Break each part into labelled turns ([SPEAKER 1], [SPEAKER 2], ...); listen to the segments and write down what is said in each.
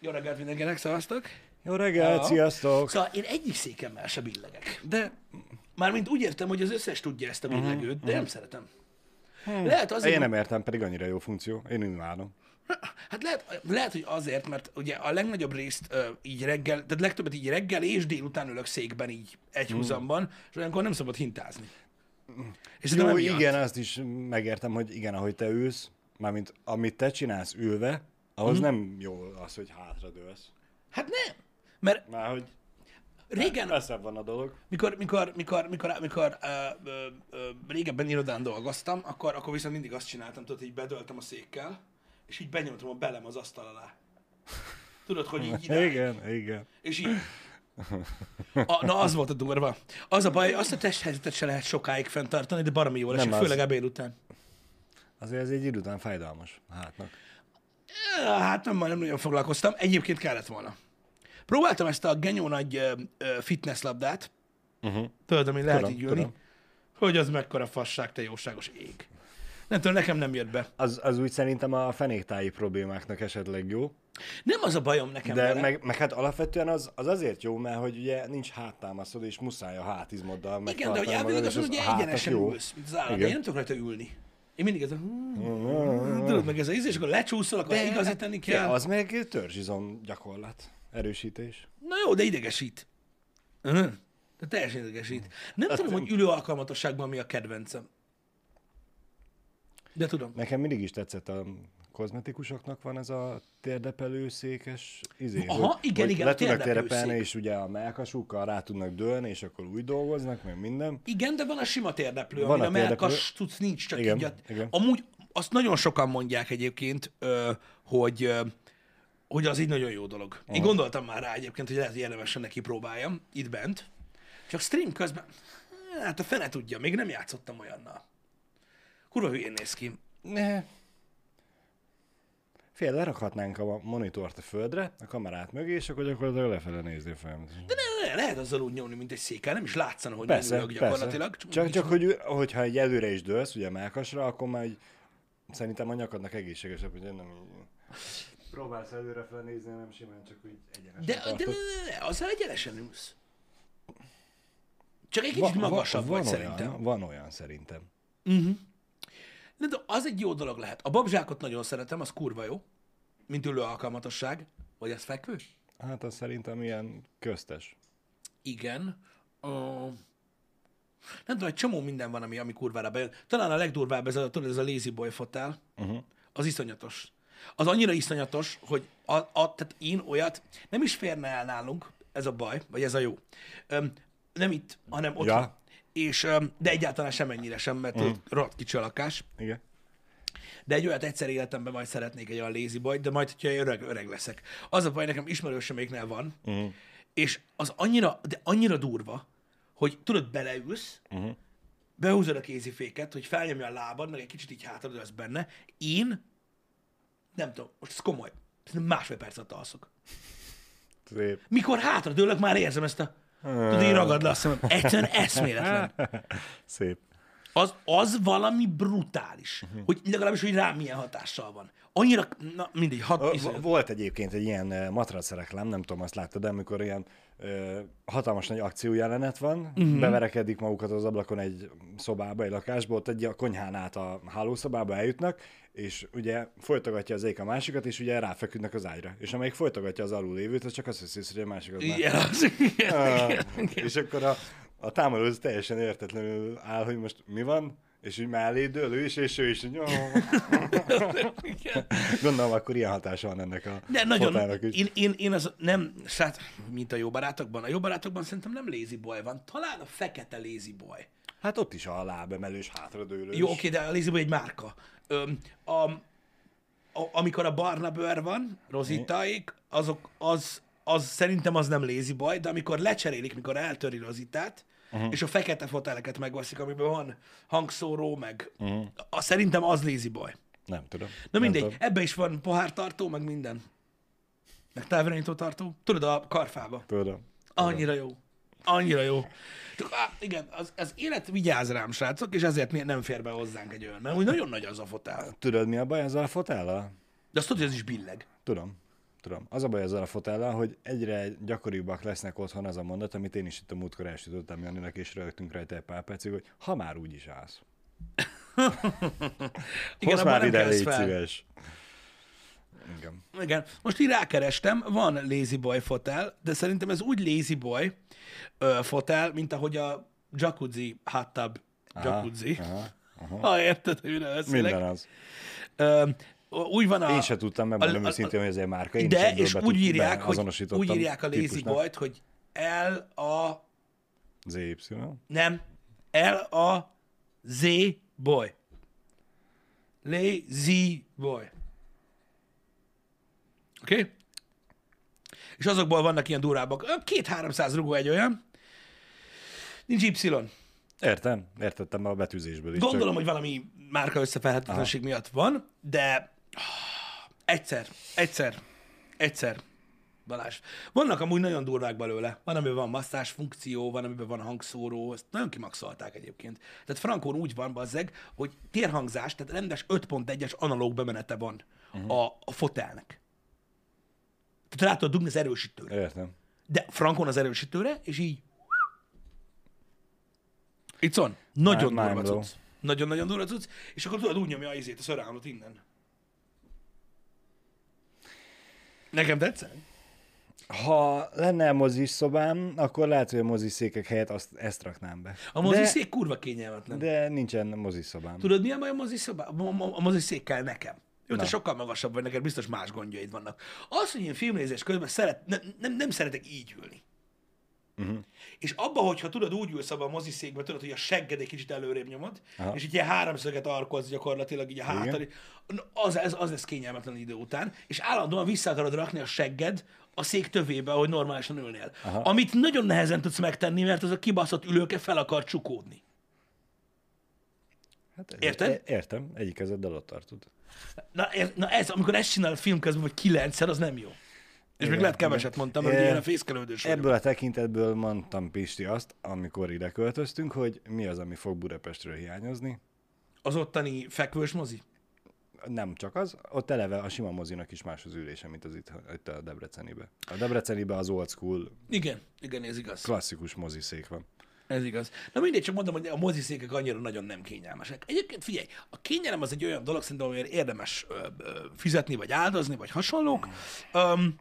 [SPEAKER 1] Jó reggelt mindenkinek, szevasztok!
[SPEAKER 2] Jó reggelt,
[SPEAKER 1] Ja.
[SPEAKER 2] sziasztok!
[SPEAKER 1] Szóval én egyik székemmel se billegek.
[SPEAKER 2] De
[SPEAKER 1] Mármint úgy értem, hogy az összes tudja ezt a billegőt, de nem szeretem. Lehet
[SPEAKER 2] azért én nem értem, pedig annyira jó funkció. Én imádom.
[SPEAKER 1] hát lehet, lehet, hogy azért, mert ugye a legnagyobb részt ö, így reggel, tehát legtöbbet így reggel és délután ülök székben így egy húzamban, és olyankor nem szabad hintázni. És
[SPEAKER 2] Jó, igen, azt is megértem, hogy igen, ahogy te ülsz, mármint amit te csinálsz ülve, ahhoz nem jó az, hogy hátradőlsz.
[SPEAKER 1] Hát nem. Mert
[SPEAKER 2] Már hogy
[SPEAKER 1] régen,
[SPEAKER 2] messzebb van a dolog.
[SPEAKER 1] mikor, mikor, mikor, mikor, mikor ö, ö, ö, régebben irodán dolgoztam, akkor, akkor viszont mindig azt csináltam, tudod, hogy bedöltem a székkel, és így benyomtam a belem az asztal alá. Tudod, hogy így idáig.
[SPEAKER 2] Igen, igen.
[SPEAKER 1] És így... A, na, az volt a durva. Az a baj, azt a testhelyzetet se lehet sokáig fenntartani, de baromi jól esik, főleg ebéd után.
[SPEAKER 2] Azért ez egy idő után fájdalmas hátnak.
[SPEAKER 1] Hát nem, nem nagyon foglalkoztam. Egyébként kellett volna. Próbáltam ezt a genyó nagy fitness labdát.
[SPEAKER 2] Uh-huh.
[SPEAKER 1] Tudod, ami lehet
[SPEAKER 2] Tudom,
[SPEAKER 1] így ülni.
[SPEAKER 2] tudom.
[SPEAKER 1] Hogy az mekkora fasság, te jóságos ég. Nem tudom, nekem nem jött be.
[SPEAKER 2] Az, az úgy szerintem a fenéktáji problémáknak esetleg jó,
[SPEAKER 1] Nem az a bajom nekem
[SPEAKER 2] de
[SPEAKER 1] vele.
[SPEAKER 2] meg, meg hát alapvetően az, az azért jó, mert hogy ugye nincs háttámaszod, és muszáj a hátizmoddal
[SPEAKER 1] Igen, de hogy elvileg
[SPEAKER 2] az
[SPEAKER 1] ugye
[SPEAKER 2] a hátak
[SPEAKER 1] egyenesen
[SPEAKER 2] jó.
[SPEAKER 1] ülsz, mint az állat, én nem tudok rajta ülni. Én mindig ez a... Tudod, meg ez a íz, és akkor lecsúszol, akkor igazítani kell.
[SPEAKER 2] Ja, az meg törzsizom gyakorlat, erősítés.
[SPEAKER 1] Na jó, de idegesít. Uh-huh. De teljesen idegesít. Nem tudom, hogy ülő alkalmatosságban mi a kedvencem. De tudom.
[SPEAKER 2] Nekem mindig is tetszett a kozmetikusoknak van ez a térdepelő székes izé,
[SPEAKER 1] Aha,
[SPEAKER 2] hogy,
[SPEAKER 1] igen,
[SPEAKER 2] hogy
[SPEAKER 1] igen,
[SPEAKER 2] le tudnak térdepelni, és ugye a melkasukkal rá tudnak dőlni, és akkor úgy dolgoznak, meg minden.
[SPEAKER 1] Igen, de van a sima térdeplő,
[SPEAKER 2] Van
[SPEAKER 1] amin
[SPEAKER 2] a
[SPEAKER 1] a melkas
[SPEAKER 2] térdeplő.
[SPEAKER 1] tudsz nincs, csak
[SPEAKER 2] Igen,
[SPEAKER 1] így. a-
[SPEAKER 2] igen.
[SPEAKER 1] Amúgy azt nagyon sokan mondják egyébként, hogy, hogy az így nagyon jó dolog. Én gondoltam már rá egyébként, hogy lehet, hogy érdemesen neki próbáljam itt bent. Csak stream közben, hát a fene tudja, még nem játszottam olyannal. Kurva hülyén néz ki.
[SPEAKER 2] Ne. Fél, lerakhatnánk a monitort a földre, a kamerát mögé, és akkor gyakorlatilag lefele nézni folyamatosan.
[SPEAKER 1] De ne, ne, lehet azzal úgy nyomni, mint egy székkel, nem is látszana, hogy
[SPEAKER 2] Persze,
[SPEAKER 1] ülök gyakorlatilag.
[SPEAKER 2] persze. Csak, csak hogy, hogyha egy előre is dőlsz, ugye melkasra, akkor már így, szerintem a nyakadnak egészségesebb, hogy nem így... Próbálsz előre felnézni, nem simán, csak úgy egyenesen
[SPEAKER 1] De, de, de,
[SPEAKER 2] tartod.
[SPEAKER 1] de, de, azzal egyenesen ülsz. Csak egy kicsit magasabb
[SPEAKER 2] van
[SPEAKER 1] vagy
[SPEAKER 2] olyan,
[SPEAKER 1] szerintem.
[SPEAKER 2] Van olyan szerintem.
[SPEAKER 1] De, de az egy jó dolog lehet. A babzsákot nagyon szeretem, az kurva jó. Mint ülő alkalmatosság. Vagy ez fekvő?
[SPEAKER 2] Hát az szerintem ilyen köztes.
[SPEAKER 1] Igen. Uh, nem tudom, egy csomó minden van, ami, ami kurvára bejön. Talán a legdurvább ez a, tudod, ez a Lazy Boy fotel. Uh-huh. Az iszonyatos. Az annyira iszonyatos, hogy a, a, tehát én olyat nem is férne el nálunk, ez a baj, vagy ez a jó. Öm, nem itt, hanem ott.
[SPEAKER 2] Ja.
[SPEAKER 1] És, de egyáltalán sem ennyire sem, mert uh-huh. rohadt kicsi a lakás.
[SPEAKER 2] Igen.
[SPEAKER 1] De egy olyat egyszer életemben majd szeretnék egy olyan lazy boy, de majd, hogyha öreg, öreg leszek. Az a baj, nekem ismerősöméknél van, uh-huh. és az annyira, de annyira durva, hogy tudod, beleülsz, uh-huh. behúzod a kéziféket, hogy felnyomja a lábad, meg egy kicsit így hátradőlsz benne. Én, nem tudom, most ez komoly, másfél percet alszok.
[SPEAKER 2] Szép.
[SPEAKER 1] Mikor hátradőlök, már érzem ezt a, tudod, így ragad le a szemem. Egyszerűen eszméletlen.
[SPEAKER 2] Szép.
[SPEAKER 1] az, az valami brutális, uh-huh. hogy legalábbis, hogy rám milyen hatással van. Annyira, na mindegy, hat,
[SPEAKER 2] Ö,
[SPEAKER 1] izé,
[SPEAKER 2] vo- Volt egyébként egy ilyen uh, matrac reklám, nem tudom, azt láttad, de amikor ilyen uh, hatalmas nagy akciójelenet van, uh-huh. beverekedik magukat az ablakon egy szobába, egy lakásba, ott egy a konyhán át a hálószobába eljutnak, és ugye folytogatja az egyik a másikat, és ugye ráfeküdnek az ágyra. És amelyik folytogatja az alul lévőt, az csak azt hiszi, hogy a másikat már...
[SPEAKER 1] igen, az, igen,
[SPEAKER 2] Ah,
[SPEAKER 1] igen, igen.
[SPEAKER 2] és akkor a, a támadó az teljesen értetlenül áll, hogy most mi van, és úgy mellé dől ő is, és ő is, hogy. Gondolom, akkor ilyen hatása van ennek a
[SPEAKER 1] De nagyon,
[SPEAKER 2] is.
[SPEAKER 1] én, én, én az nem, hát, mint a jó barátokban. A jó barátokban szerintem nem lazy boy van, talán a fekete lazy boy.
[SPEAKER 2] Hát ott is a lábemelős, hátradőlős.
[SPEAKER 1] Jó, oké, de a boy egy márka. Öm, a, a, amikor a barna bőr van, rozitaik, azok, az, az szerintem az nem lazy boy, de amikor lecserélik, mikor eltöri rozitát, uh-huh. és a fekete foteleket megveszik, amiben van hangszóró, meg uh-huh. a, szerintem az lazy boy.
[SPEAKER 2] Nem tudom.
[SPEAKER 1] Na mindegy,
[SPEAKER 2] tudom.
[SPEAKER 1] ebbe is van pohártartó, meg minden. Meg távirányító tartó. Tudod, a karfába.
[SPEAKER 2] Tudom.
[SPEAKER 1] Annyira jó. Annyira jó. Csak, á, igen, az, az élet vigyáz rám, srácok, és ezért nem fér be hozzánk egy olyan, mert úgy nagyon nagy az a fotel.
[SPEAKER 2] Tudod, mi a baj ezzel a fotellal?
[SPEAKER 1] De azt tudod, hogy ez is billeg.
[SPEAKER 2] Tudom. tudom. Az a baj ezzel a fotellel, hogy egyre gyakoribbak lesznek otthon az a mondat, amit én is itt a múltkor elsütöttem Janinak, és rögtünk rajta egy pár percig, hogy ha már úgy is állsz.
[SPEAKER 1] Igen,
[SPEAKER 2] Hozz már ide, légy szíves. Igen.
[SPEAKER 1] Igen. Most így rákerestem, van Lazy Boy fotel, de szerintem ez úgy Lazy Boy ö, fotel, mint ahogy a jacuzzi, hot tub jacuzzi.
[SPEAKER 2] Aha, aha.
[SPEAKER 1] Ha érted, hogy mire beszélek.
[SPEAKER 2] Minden az.
[SPEAKER 1] Ö, úgy van a...
[SPEAKER 2] Én se tudtam, megmondom
[SPEAKER 1] a- a-
[SPEAKER 2] őszintén, hogy ez egy márka. Én
[SPEAKER 1] de, és úgy írják, hogy úgy írják a Lazy
[SPEAKER 2] típusnak.
[SPEAKER 1] Boy-t, hogy L a
[SPEAKER 2] ZY.
[SPEAKER 1] nem, L a Z Boy. Lazy Boy. Oké? Okay? És azokból vannak ilyen durábbak. Két-háromszáz rugó egy olyan. Nincs Y.
[SPEAKER 2] Értem, értettem a betűzésből is.
[SPEAKER 1] Gondolom, hogy valami márka összeférhetetlenség miatt van, de egyszer, egyszer, egyszer, Balázs. Vannak amúgy nagyon durvák belőle. Van, amiben van masszás funkció, van, amiben van hangszóró, ezt nagyon kimaxolták egyébként. Tehát Frankon úgy van, bazzeg, hogy térhangzás, tehát rendes 5.1-es analóg bemenete van uh-huh. a, a fotelnek. Tehát rá tudod dugni az erősítőre.
[SPEAKER 2] Értem.
[SPEAKER 1] De Frankon az erősítőre, és így... It's on. Nagyon
[SPEAKER 2] Mind
[SPEAKER 1] durva cucc. Nagyon-nagyon durva cucc. És akkor tudod, úgy nyomja a izét, a szörámot innen. Nekem tetszett?
[SPEAKER 2] Ha lenne mozis szobám, akkor lehet, hogy a moziszékek helyett azt, ezt raknám be.
[SPEAKER 1] A moziszék kurva kényelmetlen. De...
[SPEAKER 2] De nincsen mozis szobám.
[SPEAKER 1] Tudod, baj a moziszobá? A, a, a moziszékkel nekem. Jó, te sokkal magasabb vagy, neked biztos más gondjaid vannak. Az, hogy én filmnézés közben szeret, ne, nem, nem szeretek így ülni.
[SPEAKER 2] Uh-huh.
[SPEAKER 1] És abba, hogyha tudod, úgy ülsz abba a moziszékbe, tudod, hogy a segged egy kicsit előrébb nyomod,
[SPEAKER 2] Aha.
[SPEAKER 1] és így ilyen háromszöget arkolsz gyakorlatilag így a hátad, az, ez, az lesz kényelmetlen idő után, és állandóan vissza akarod rakni a segged a szék tövébe, ahogy normálisan ülnél.
[SPEAKER 2] Aha.
[SPEAKER 1] Amit nagyon nehezen tudsz megtenni, mert az a kibaszott ülőke fel akar csukódni.
[SPEAKER 2] Hát ez-
[SPEAKER 1] Érted?
[SPEAKER 2] é- Értem, egyik kezeddel ott tartod.
[SPEAKER 1] Na ez, na ez, amikor ezt csinál a film közben, vagy kilencszer, az nem jó. És még
[SPEAKER 2] Igen,
[SPEAKER 1] lehet keveset
[SPEAKER 2] igen.
[SPEAKER 1] mondtam, mert ugye ilyen a fészkelődős vagyok.
[SPEAKER 2] Ebből a tekintetből mondtam Pisti azt, amikor ide költöztünk, hogy mi az, ami fog Budapestről hiányozni.
[SPEAKER 1] Az ottani fekvős mozi?
[SPEAKER 2] Nem csak az, ott eleve a sima mozinak is más az ülése, mint az itt, itt a Debrecenibe. A Debrecenibe az old school,
[SPEAKER 1] Igen, igen, ez igaz.
[SPEAKER 2] klasszikus moziszék van.
[SPEAKER 1] Ez igaz. Na mindegy, csak mondom, hogy a moziszékek annyira nagyon nem kényelmesek. Egyébként figyelj, a kényelem az egy olyan dolog, szerintem, amiért érdemes ö, ö, fizetni, vagy áldozni, vagy hasonlók. Um,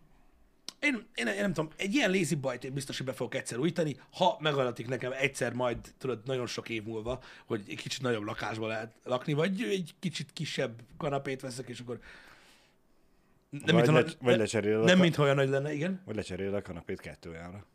[SPEAKER 1] én, én, én, nem tudom, egy ilyen lazy bajt én biztos, hogy be fogok egyszer újítani, ha megadatik nekem egyszer majd, tudod, nagyon sok év múlva, hogy egy kicsit nagyobb lakásba lehet lakni, vagy egy kicsit kisebb kanapét veszek, és akkor nem,
[SPEAKER 2] Vagy
[SPEAKER 1] mintha-
[SPEAKER 2] le- vagy lecseréled
[SPEAKER 1] Nem, mintha olyan nagy lenne, igen.
[SPEAKER 2] Vagy lecseréled a kanapét kettő olyanra.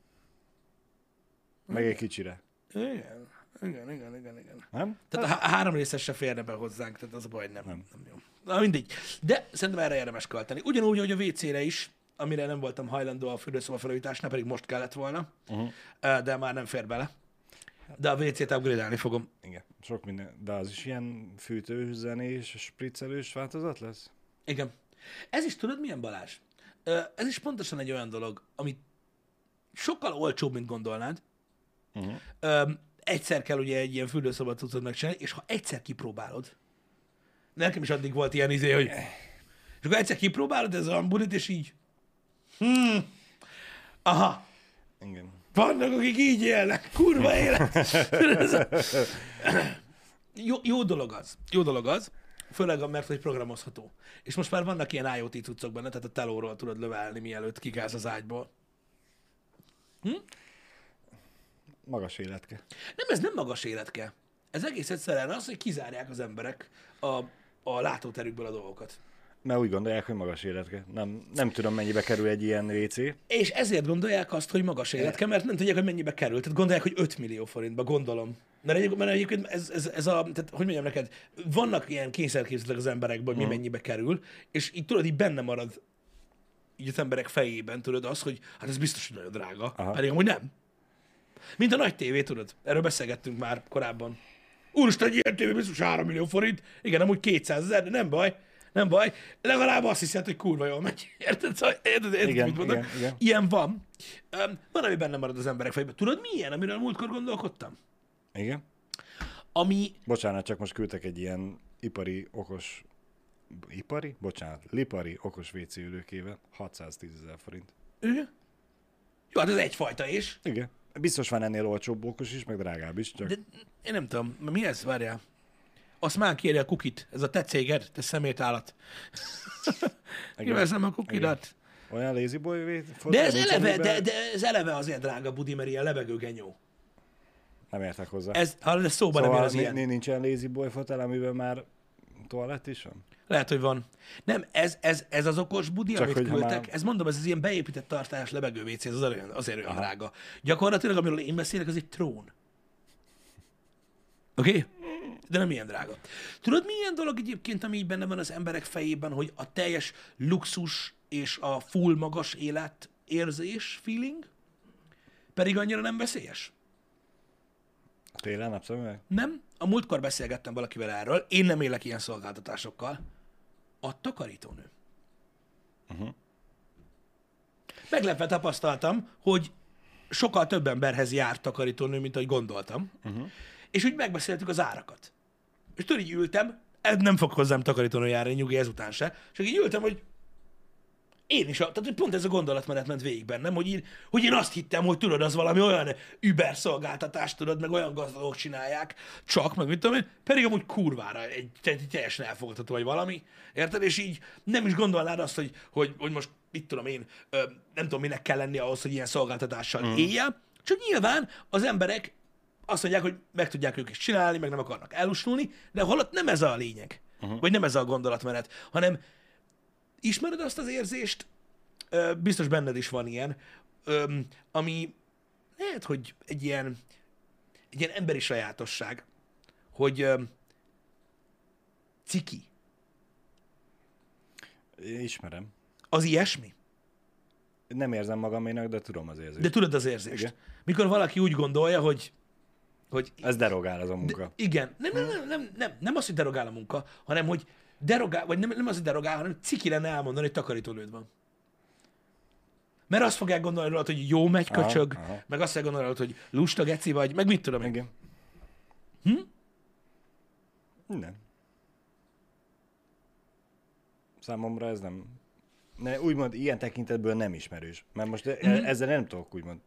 [SPEAKER 2] Meg egy kicsire.
[SPEAKER 1] Igen, igen, igen, igen, igen.
[SPEAKER 2] Nem?
[SPEAKER 1] Tehát a há- három részes se férne be hozzánk, tehát az a baj, nem, nem. nem jó. Na mindegy. De szerintem erre érdemes költeni. Ugyanúgy, hogy a WC-re is, amire nem voltam hajlandó a fürdőszoba felújításnál, pedig most kellett volna, uh-huh. de már nem fér bele. De a WC-t upgrade fogom.
[SPEAKER 2] Igen, sok minden. De az is ilyen fűtős, zenés, spriccelős változat lesz?
[SPEAKER 1] Igen. Ez is tudod milyen Balázs? Ö, Ez is pontosan egy olyan dolog, ami sokkal olcsóbb, mint gondolnád.
[SPEAKER 2] Uh-huh.
[SPEAKER 1] Ö, egyszer kell ugye egy ilyen fürdőszobát tudod megcsinálni, és ha egyszer kipróbálod, nekem is addig volt ilyen izé, hogy és akkor egyszer kipróbálod ez a budit, és így hmm, aha,
[SPEAKER 2] Igen.
[SPEAKER 1] vannak, akik így élnek, kurva élet. Jó, jó dolog az, jó dolog az, főleg mert, hogy programozható. És most már vannak ilyen IoT cuccok benne, tehát a telóról tudod lövelni, mielőtt kikász az ágyból.
[SPEAKER 2] Magas életke.
[SPEAKER 1] Nem, ez nem magas életke. Ez egész egyszerűen az, hogy kizárják az emberek a, a látóterükből a dolgokat.
[SPEAKER 2] Mert úgy gondolják, hogy magas életke. Nem, nem tudom, mennyibe kerül egy ilyen WC.
[SPEAKER 1] És ezért gondolják azt, hogy magas életke, mert nem tudják, hogy mennyibe kerül. Tehát gondolják, hogy 5 millió forintba, gondolom. Mert egyébként, mert egyébként ez, ez, ez a, tehát hogy mondjam neked, vannak ilyen kényszerképzetek az emberekben, hogy mi mennyibe kerül, és így tudod, így benne marad így az emberek fejében, tudod, az, hogy hát ez biztos, hogy nagyon drága,
[SPEAKER 2] Aha.
[SPEAKER 1] pedig amúgy nem. Mint a nagy tévé, tudod, erről beszélgettünk már korábban. Úristen, egy ilyen tévé biztos 3 millió forint, igen, amúgy 200 ezer, de nem baj, nem baj, legalább azt hiszed, hogy kurva jól megy. Érted? Szóval, érted, érted
[SPEAKER 2] Igen,
[SPEAKER 1] mit mondok?
[SPEAKER 2] igen, igen.
[SPEAKER 1] Ilyen van. Um, van, ami benne marad az emberek fejében. Tudod, milyen, amiről múltkor gondolkodtam?
[SPEAKER 2] Igen.
[SPEAKER 1] Ami,
[SPEAKER 2] Bocsánat, csak most küldtek egy ilyen ipari okos ipari, bocsánat, lipari okos WC ülőkével 610 ezer forint.
[SPEAKER 1] Igen. Jó, hát ez egyfajta is.
[SPEAKER 2] Igen. Biztos van ennél olcsóbb okos is, meg drágább is, csak
[SPEAKER 1] De én nem tudom, mi ez? Várjál. Azt már kérje a kukit. Ez a te céged, te szemétállat. Kiveszem a kukidat.
[SPEAKER 2] olyan lazy boy
[SPEAKER 1] De ez eleve, de, de ez eleve azért drága budi, mert ilyen lebegőgenyó.
[SPEAKER 2] Nem értek hozzá.
[SPEAKER 1] Ez, ha szóban nem jön
[SPEAKER 2] szóval
[SPEAKER 1] az ilyen.
[SPEAKER 2] ni- nincs olyan lazy boy fotel, amiben már toalett is van?
[SPEAKER 1] Lehet, hogy van. Nem, ez, ez, ez az okos budi,
[SPEAKER 2] Csak
[SPEAKER 1] amit küldtek,
[SPEAKER 2] már-
[SPEAKER 1] ez mondom, ez az ilyen beépített tartás lebegő WC, ez azért, olyan- azért olyan drága. Gyakorlatilag, amiről én beszélek, az egy trón. Oké? Okay? De nem ilyen drága. Tudod, milyen dolog egyébként, ami így benne van az emberek fejében, hogy a teljes luxus és a full magas élet érzés, feeling, pedig annyira nem veszélyes?
[SPEAKER 2] Télen napszemüveg?
[SPEAKER 1] Nem? A múltkor beszélgettem valakivel erről, én nem élek ilyen szolgáltatásokkal. A takarítónő. Uh-huh. Meglepve tapasztaltam, hogy sokkal több emberhez jár takarítónő, mint ahogy gondoltam. Uh-huh. És úgy megbeszéltük az árakat. És tudod, így ültem, ez nem fog hozzám takarítónő járni, nyugi ezután se, csak így ültem, hogy én is, tehát hogy pont ez a gondolatmenet ment végig bennem, hogy én, hogy én azt hittem, hogy tudod, az valami olyan Uber szolgáltatást, tudod, meg olyan gazdagok csinálják, csak, meg mit tudom én, pedig amúgy kurvára egy, egy teljesen elfogadható, vagy valami, érted? És így nem is gondolnád azt, hogy, hogy, hogy most mit tudom én, nem tudom, minek kell lenni ahhoz, hogy ilyen szolgáltatással mm. éljel, csak nyilván az emberek azt mondják, hogy meg tudják ők is csinálni, meg nem akarnak elusulni, de holott nem ez a lényeg, uh-huh. vagy nem ez a gondolatmenet, hanem ismered azt az érzést, biztos benned is van ilyen, ami lehet, hogy egy ilyen, egy ilyen emberi sajátosság, hogy ciki,
[SPEAKER 2] Ismerem.
[SPEAKER 1] az ilyesmi.
[SPEAKER 2] Nem érzem magaménak, de tudom az érzést.
[SPEAKER 1] De tudod az érzést.
[SPEAKER 2] Igen.
[SPEAKER 1] Mikor valaki úgy gondolja, hogy, hogy
[SPEAKER 2] Ez derogál az a munka.
[SPEAKER 1] igen, nem, nem, nem, nem, nem, nem az, hogy derogál a munka, hanem hogy derogál, vagy nem, nem az, hogy derogál, hanem ciki lenne elmondani, hogy takarítónőd van. Mert azt fogják gondolni rólad, hogy jó megy köcsög,
[SPEAKER 2] aha.
[SPEAKER 1] meg azt fogják gondolni rólad, hogy lusta geci vagy, meg mit tudom én.
[SPEAKER 2] Igen.
[SPEAKER 1] Hm?
[SPEAKER 2] Nem. Számomra ez nem... Ne, úgymond ilyen tekintetből nem ismerős. Mert most mm-hmm.
[SPEAKER 1] Mhm.
[SPEAKER 2] ezzel nem tudok úgymond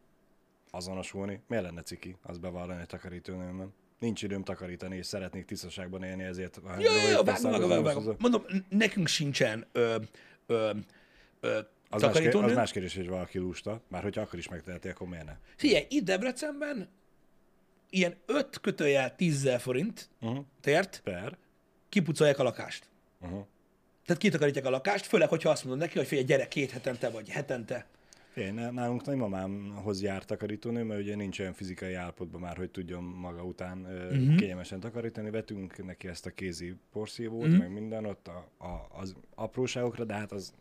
[SPEAKER 2] azonosulni. Miért lenne ciki azt bevallani egy takarítónőmben? Nincs időm takarítani, és szeretnék tisztaságban élni, ezért...
[SPEAKER 1] Jó, jó, jó, vágom, vágom, vágom. Mondom, nekünk sincsen ö, ö, ö,
[SPEAKER 2] Az más, kérdés, az más kérdés, hogy valaki lusta, már hogyha akkor is megteheti, akkor miért ne?
[SPEAKER 1] Figyelj, itt Debrecenben ilyen 5 kötőjel 10 forint
[SPEAKER 2] Uh-huh.
[SPEAKER 1] tért,
[SPEAKER 2] Per.
[SPEAKER 1] kipucolják a lakást.
[SPEAKER 2] Uh-huh.
[SPEAKER 1] Tehát kitakarítják a lakást, főleg, hogyha azt mondod neki, hogy figyelj, gyere két hetente vagy hetente.
[SPEAKER 2] Én, nálunk nagymamámhoz jár takarítónő, mert ugye nincs olyan fizikai állapotban már, hogy tudjon maga után uh-huh. Kényelmesen takarítani. Vetünk neki ezt a kézi porszívót, uh-huh. meg minden ott a, a, az apróságokra, de hát az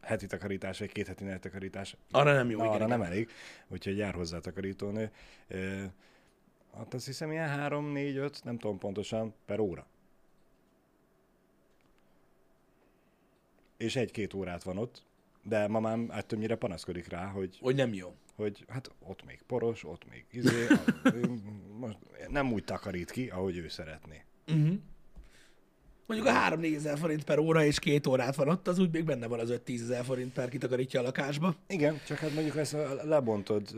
[SPEAKER 2] heti takarítás, vagy két heti takarítás.
[SPEAKER 1] Arra nem jó,
[SPEAKER 2] Na,
[SPEAKER 1] igen,
[SPEAKER 2] arra
[SPEAKER 1] igen.
[SPEAKER 2] nem elég, úgyhogy jár hozzá takarítónő. Hát azt hiszem ilyen 3, 4, 5, nem tudom pontosan, per óra. És egy-két órát van ott, de mamám hát többnyire panaszkodik rá, hogy,
[SPEAKER 1] Hogy nem jó.
[SPEAKER 2] hogy hát ott még poros, ott még izé, a- most nem úgy takarít ki, ahogy ő szeretné.
[SPEAKER 1] Mondjuk a 3-4 ezer forint per óra és két órát van ott, az úgy még benne van az 5-10 ezer forint per kitakarítja a lakásba.
[SPEAKER 2] Igen, csak hát mondjuk ezt lebontod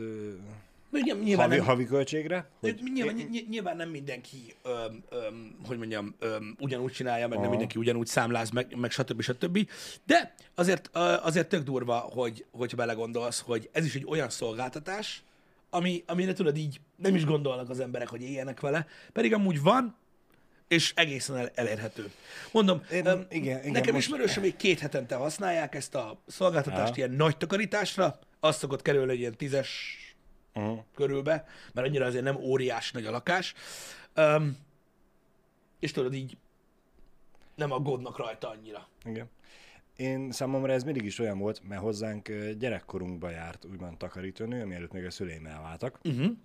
[SPEAKER 1] nyilván
[SPEAKER 2] havi,
[SPEAKER 1] nem,
[SPEAKER 2] havi költségre, hogy
[SPEAKER 1] nyilván, ny- nyilván nem mindenki, öm, öm, hogy mondjam, öm, ugyanúgy csinálja, meg nem
[SPEAKER 2] Aha.
[SPEAKER 1] mindenki ugyanúgy számláz, meg, meg stb. stb. De azért, azért tök durva, hogy, hogyha belegondolsz, hogy ez is egy olyan szolgáltatás, ami, amire tudod így nem is gondolnak az emberek, hogy éljenek vele, pedig amúgy van, és egészen el, elérhető. Mondom,
[SPEAKER 2] Én-
[SPEAKER 1] öm,
[SPEAKER 2] igen, igen,
[SPEAKER 1] nekem
[SPEAKER 2] most-
[SPEAKER 1] ismerősöm még két hetente használják ezt a szolgáltatást
[SPEAKER 2] Aha.
[SPEAKER 1] ilyen nagy takarításra, azt szokott kerülni egy ilyen tízes
[SPEAKER 2] uh-huh.
[SPEAKER 1] körülbe, mert annyira azért nem óriás nagy a lakás. Um, és tudod, így nem aggódnak rajta annyira.
[SPEAKER 2] Igen. Én számomra ez mindig is olyan volt, mert hozzánk ö, gyerekkorunkba járt úgymond takarítónő, mielőtt még a szüleim elváltak.
[SPEAKER 1] Uh-huh.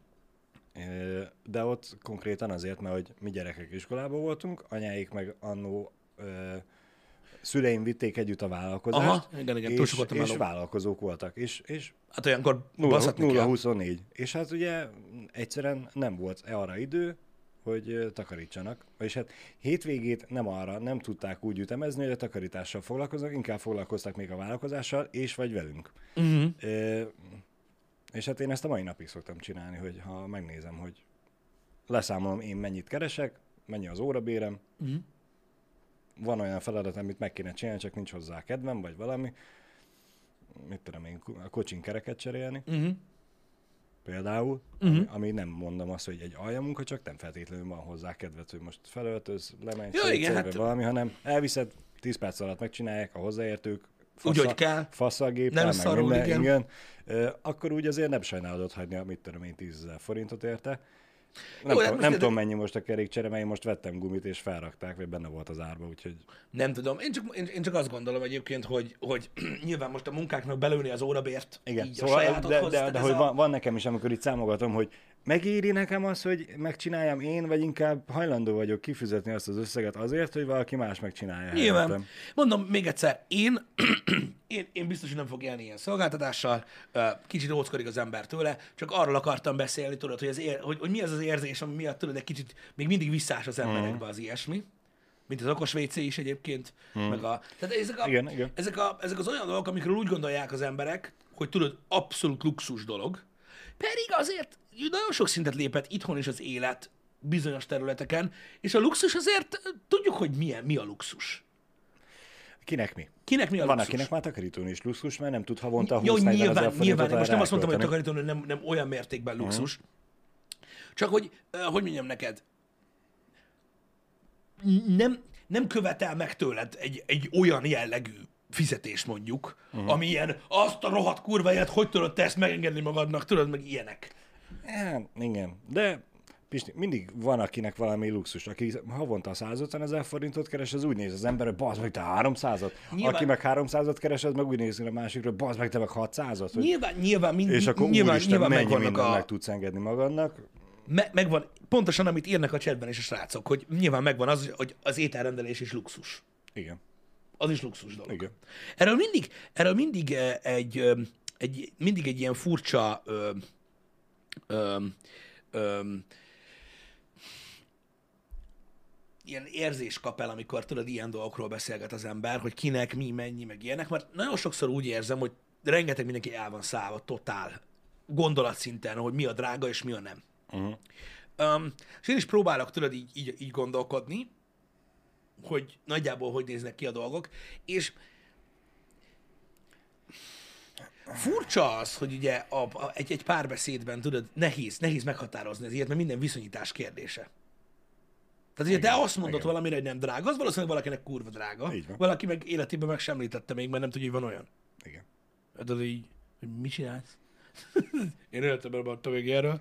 [SPEAKER 2] De ott konkrétan azért, mert hogy mi gyerekek iskolában voltunk, anyáik meg annó szüleim vitték együtt a vállalkozást,
[SPEAKER 1] Aha, igen, igen, túl
[SPEAKER 2] és,
[SPEAKER 1] a
[SPEAKER 2] és vállalkozók voltak, és, és
[SPEAKER 1] Hát olyankor baszhatni kell.
[SPEAKER 2] 0-24. És hát ugye egyszerűen nem volt arra idő, hogy takarítsanak. És hát hétvégét nem arra, nem tudták úgy ütemezni, hogy a takarítással foglalkoznak, inkább foglalkoztak még a vállalkozással, és vagy velünk.
[SPEAKER 1] Uh-huh.
[SPEAKER 2] Ö, és hát én ezt a mai napig szoktam csinálni, hogy ha megnézem, hogy leszámolom én mennyit keresek, mennyi az órabérem,
[SPEAKER 1] Uh-huh.
[SPEAKER 2] Van olyan feladat, amit meg kéne csinálni, csak nincs hozzá kedvem, vagy valami, mit tudom én, a kocsin kereket cserélni,
[SPEAKER 1] Uh-huh.
[SPEAKER 2] például, uh-huh. ami, ami nem mondom azt, hogy egy aljamunka, csak nem feltétlenül van hozzá kedved, hogy most felöltöz, lemenj, szétszedve
[SPEAKER 1] igen, hát-
[SPEAKER 2] valami, hanem elviszed, 10 perc alatt megcsinálják a hozzáértők,
[SPEAKER 1] Úgy, hogy kell.
[SPEAKER 2] Fasz a géppel,
[SPEAKER 1] Nem
[SPEAKER 2] meg
[SPEAKER 1] szarul,
[SPEAKER 2] minden,
[SPEAKER 1] igen.
[SPEAKER 2] igen. Ö, akkor úgy azért nem sajnálod hagyni, mit tudom én, 10 ezer forintot érte. Nem,
[SPEAKER 1] Jó,
[SPEAKER 2] Jó,
[SPEAKER 1] hát
[SPEAKER 2] tudom, nem
[SPEAKER 1] de-
[SPEAKER 2] tudom, mennyi most a kerékcsere, mert én most vettem gumit, és felrakták, vagy benne volt az árba, úgyhogy
[SPEAKER 1] Nem tudom. Én csak, én, én csak azt gondolom egyébként, hogy, hogy nyilván most a munkáknak belőni az órabért
[SPEAKER 2] Igen,
[SPEAKER 1] így
[SPEAKER 2] szóval,
[SPEAKER 1] a
[SPEAKER 2] de,
[SPEAKER 1] sajátodhoz.
[SPEAKER 2] de,
[SPEAKER 1] tehát
[SPEAKER 2] de
[SPEAKER 1] ez
[SPEAKER 2] hogy
[SPEAKER 1] a...
[SPEAKER 2] van, van nekem is, amikor itt számogatom, hogy megéri nekem az, hogy megcsináljam én, vagy inkább hajlandó vagyok kifizetni azt az összeget azért, hogy valaki más megcsinálja.
[SPEAKER 1] Nyilván.
[SPEAKER 2] helyettem.
[SPEAKER 1] Mondom még egyszer, én, én, én biztos, hogy nem fog élni ilyen szolgáltatással, kicsit óckodik az ember tőle, csak arról akartam beszélni, tudod, hogy, az ér, hogy, hogy mi az az érzés, ami miatt tudod, egy kicsit még mindig visszás az emberekbe az ilyesmi, mint az okos WC is egyébként, meg a... Tehát ezek, a,
[SPEAKER 2] Igen, igen.
[SPEAKER 1] Ezek, a, ezek az olyan dolgok, amikről úgy gondolják az emberek, hogy tudod, abszolút luxus dolog, pedig azért nagyon sok szintet lépett itthon is az élet bizonyos területeken, és a luxus azért tudjuk, hogy milyen, mi a luxus.
[SPEAKER 2] Kinek mi?
[SPEAKER 1] Kinek mi a
[SPEAKER 2] Van,
[SPEAKER 1] luxus?
[SPEAKER 2] akinek már takarítón is luxus, mert nem tud havonta 20
[SPEAKER 1] Jó,
[SPEAKER 2] 40
[SPEAKER 1] nyilván, nyilván. Most nem azt mondtam, hogy takarítónő nem, nem olyan mértékben luxus. Csak hogy, hogy mondjam neked, nem, nem követel meg tőled egy, egy olyan jellegű fizetést mondjuk, uh-huh. ami ilyen, azt a rohadt kurva élet, hogy tudod te ezt megengedni magadnak, tudod, meg ilyenek.
[SPEAKER 2] Hát, igen, de Pisti, mindig van, akinek valami luxus. Aki havonta 150 ezer forintot keres, az úgy néz az ember, hogy bazd meg, te 300-at.
[SPEAKER 1] Nyilván-
[SPEAKER 2] Aki meg 300-at keres, az meg úgy néz a másikra, bazd meg, te meg 600-at. Hogy...
[SPEAKER 1] Nyilván, nyilván, mind,
[SPEAKER 2] És akkor
[SPEAKER 1] nyilván,
[SPEAKER 2] úristen,
[SPEAKER 1] nyilván
[SPEAKER 2] mennyi mindent
[SPEAKER 1] a,
[SPEAKER 2] meg tudsz engedni magadnak.
[SPEAKER 1] me, megvan, pontosan amit írnak a chatben is a srácok, hogy nyilván megvan az, hogy az ételrendelés is luxus.
[SPEAKER 2] Igen.
[SPEAKER 1] Az is luxus dolog.
[SPEAKER 2] Igen.
[SPEAKER 1] Erről mindig, erről mindig eh, egy, ö, egy, mindig egy ilyen furcsa ö, ö, ö, ilyen érzés kap el, amikor tudod, ilyen dolgokról beszélget az ember, hogy kinek, mi, mennyi, meg ilyenek, mert nagyon sokszor úgy érzem, hogy rengeteg mindenki el van szállva totál gondolatszinten, hogy mi a drága és mi a nem.
[SPEAKER 2] Uh-huh.
[SPEAKER 1] Um, és én is próbálok, tudod, így, így, így gondolkodni, hogy nagyjából hogy néznek ki a dolgok, és furcsa az, hogy ugye a, a, egy, egy párbeszédben, tudod, nehéz, nehéz meghatározni az ilyet, mert minden viszonyítás kérdése. Tehát ugye te azt mondod
[SPEAKER 2] igen.
[SPEAKER 1] valamire, hogy nem drága, az valószínűleg valakinek kurva drága. Valaki meg életében meg sem említette még, mert nem tudja, hogy van olyan.
[SPEAKER 2] Igen.
[SPEAKER 1] Tudod, így, hogy mit csinálsz? Én életemben adtam még erről.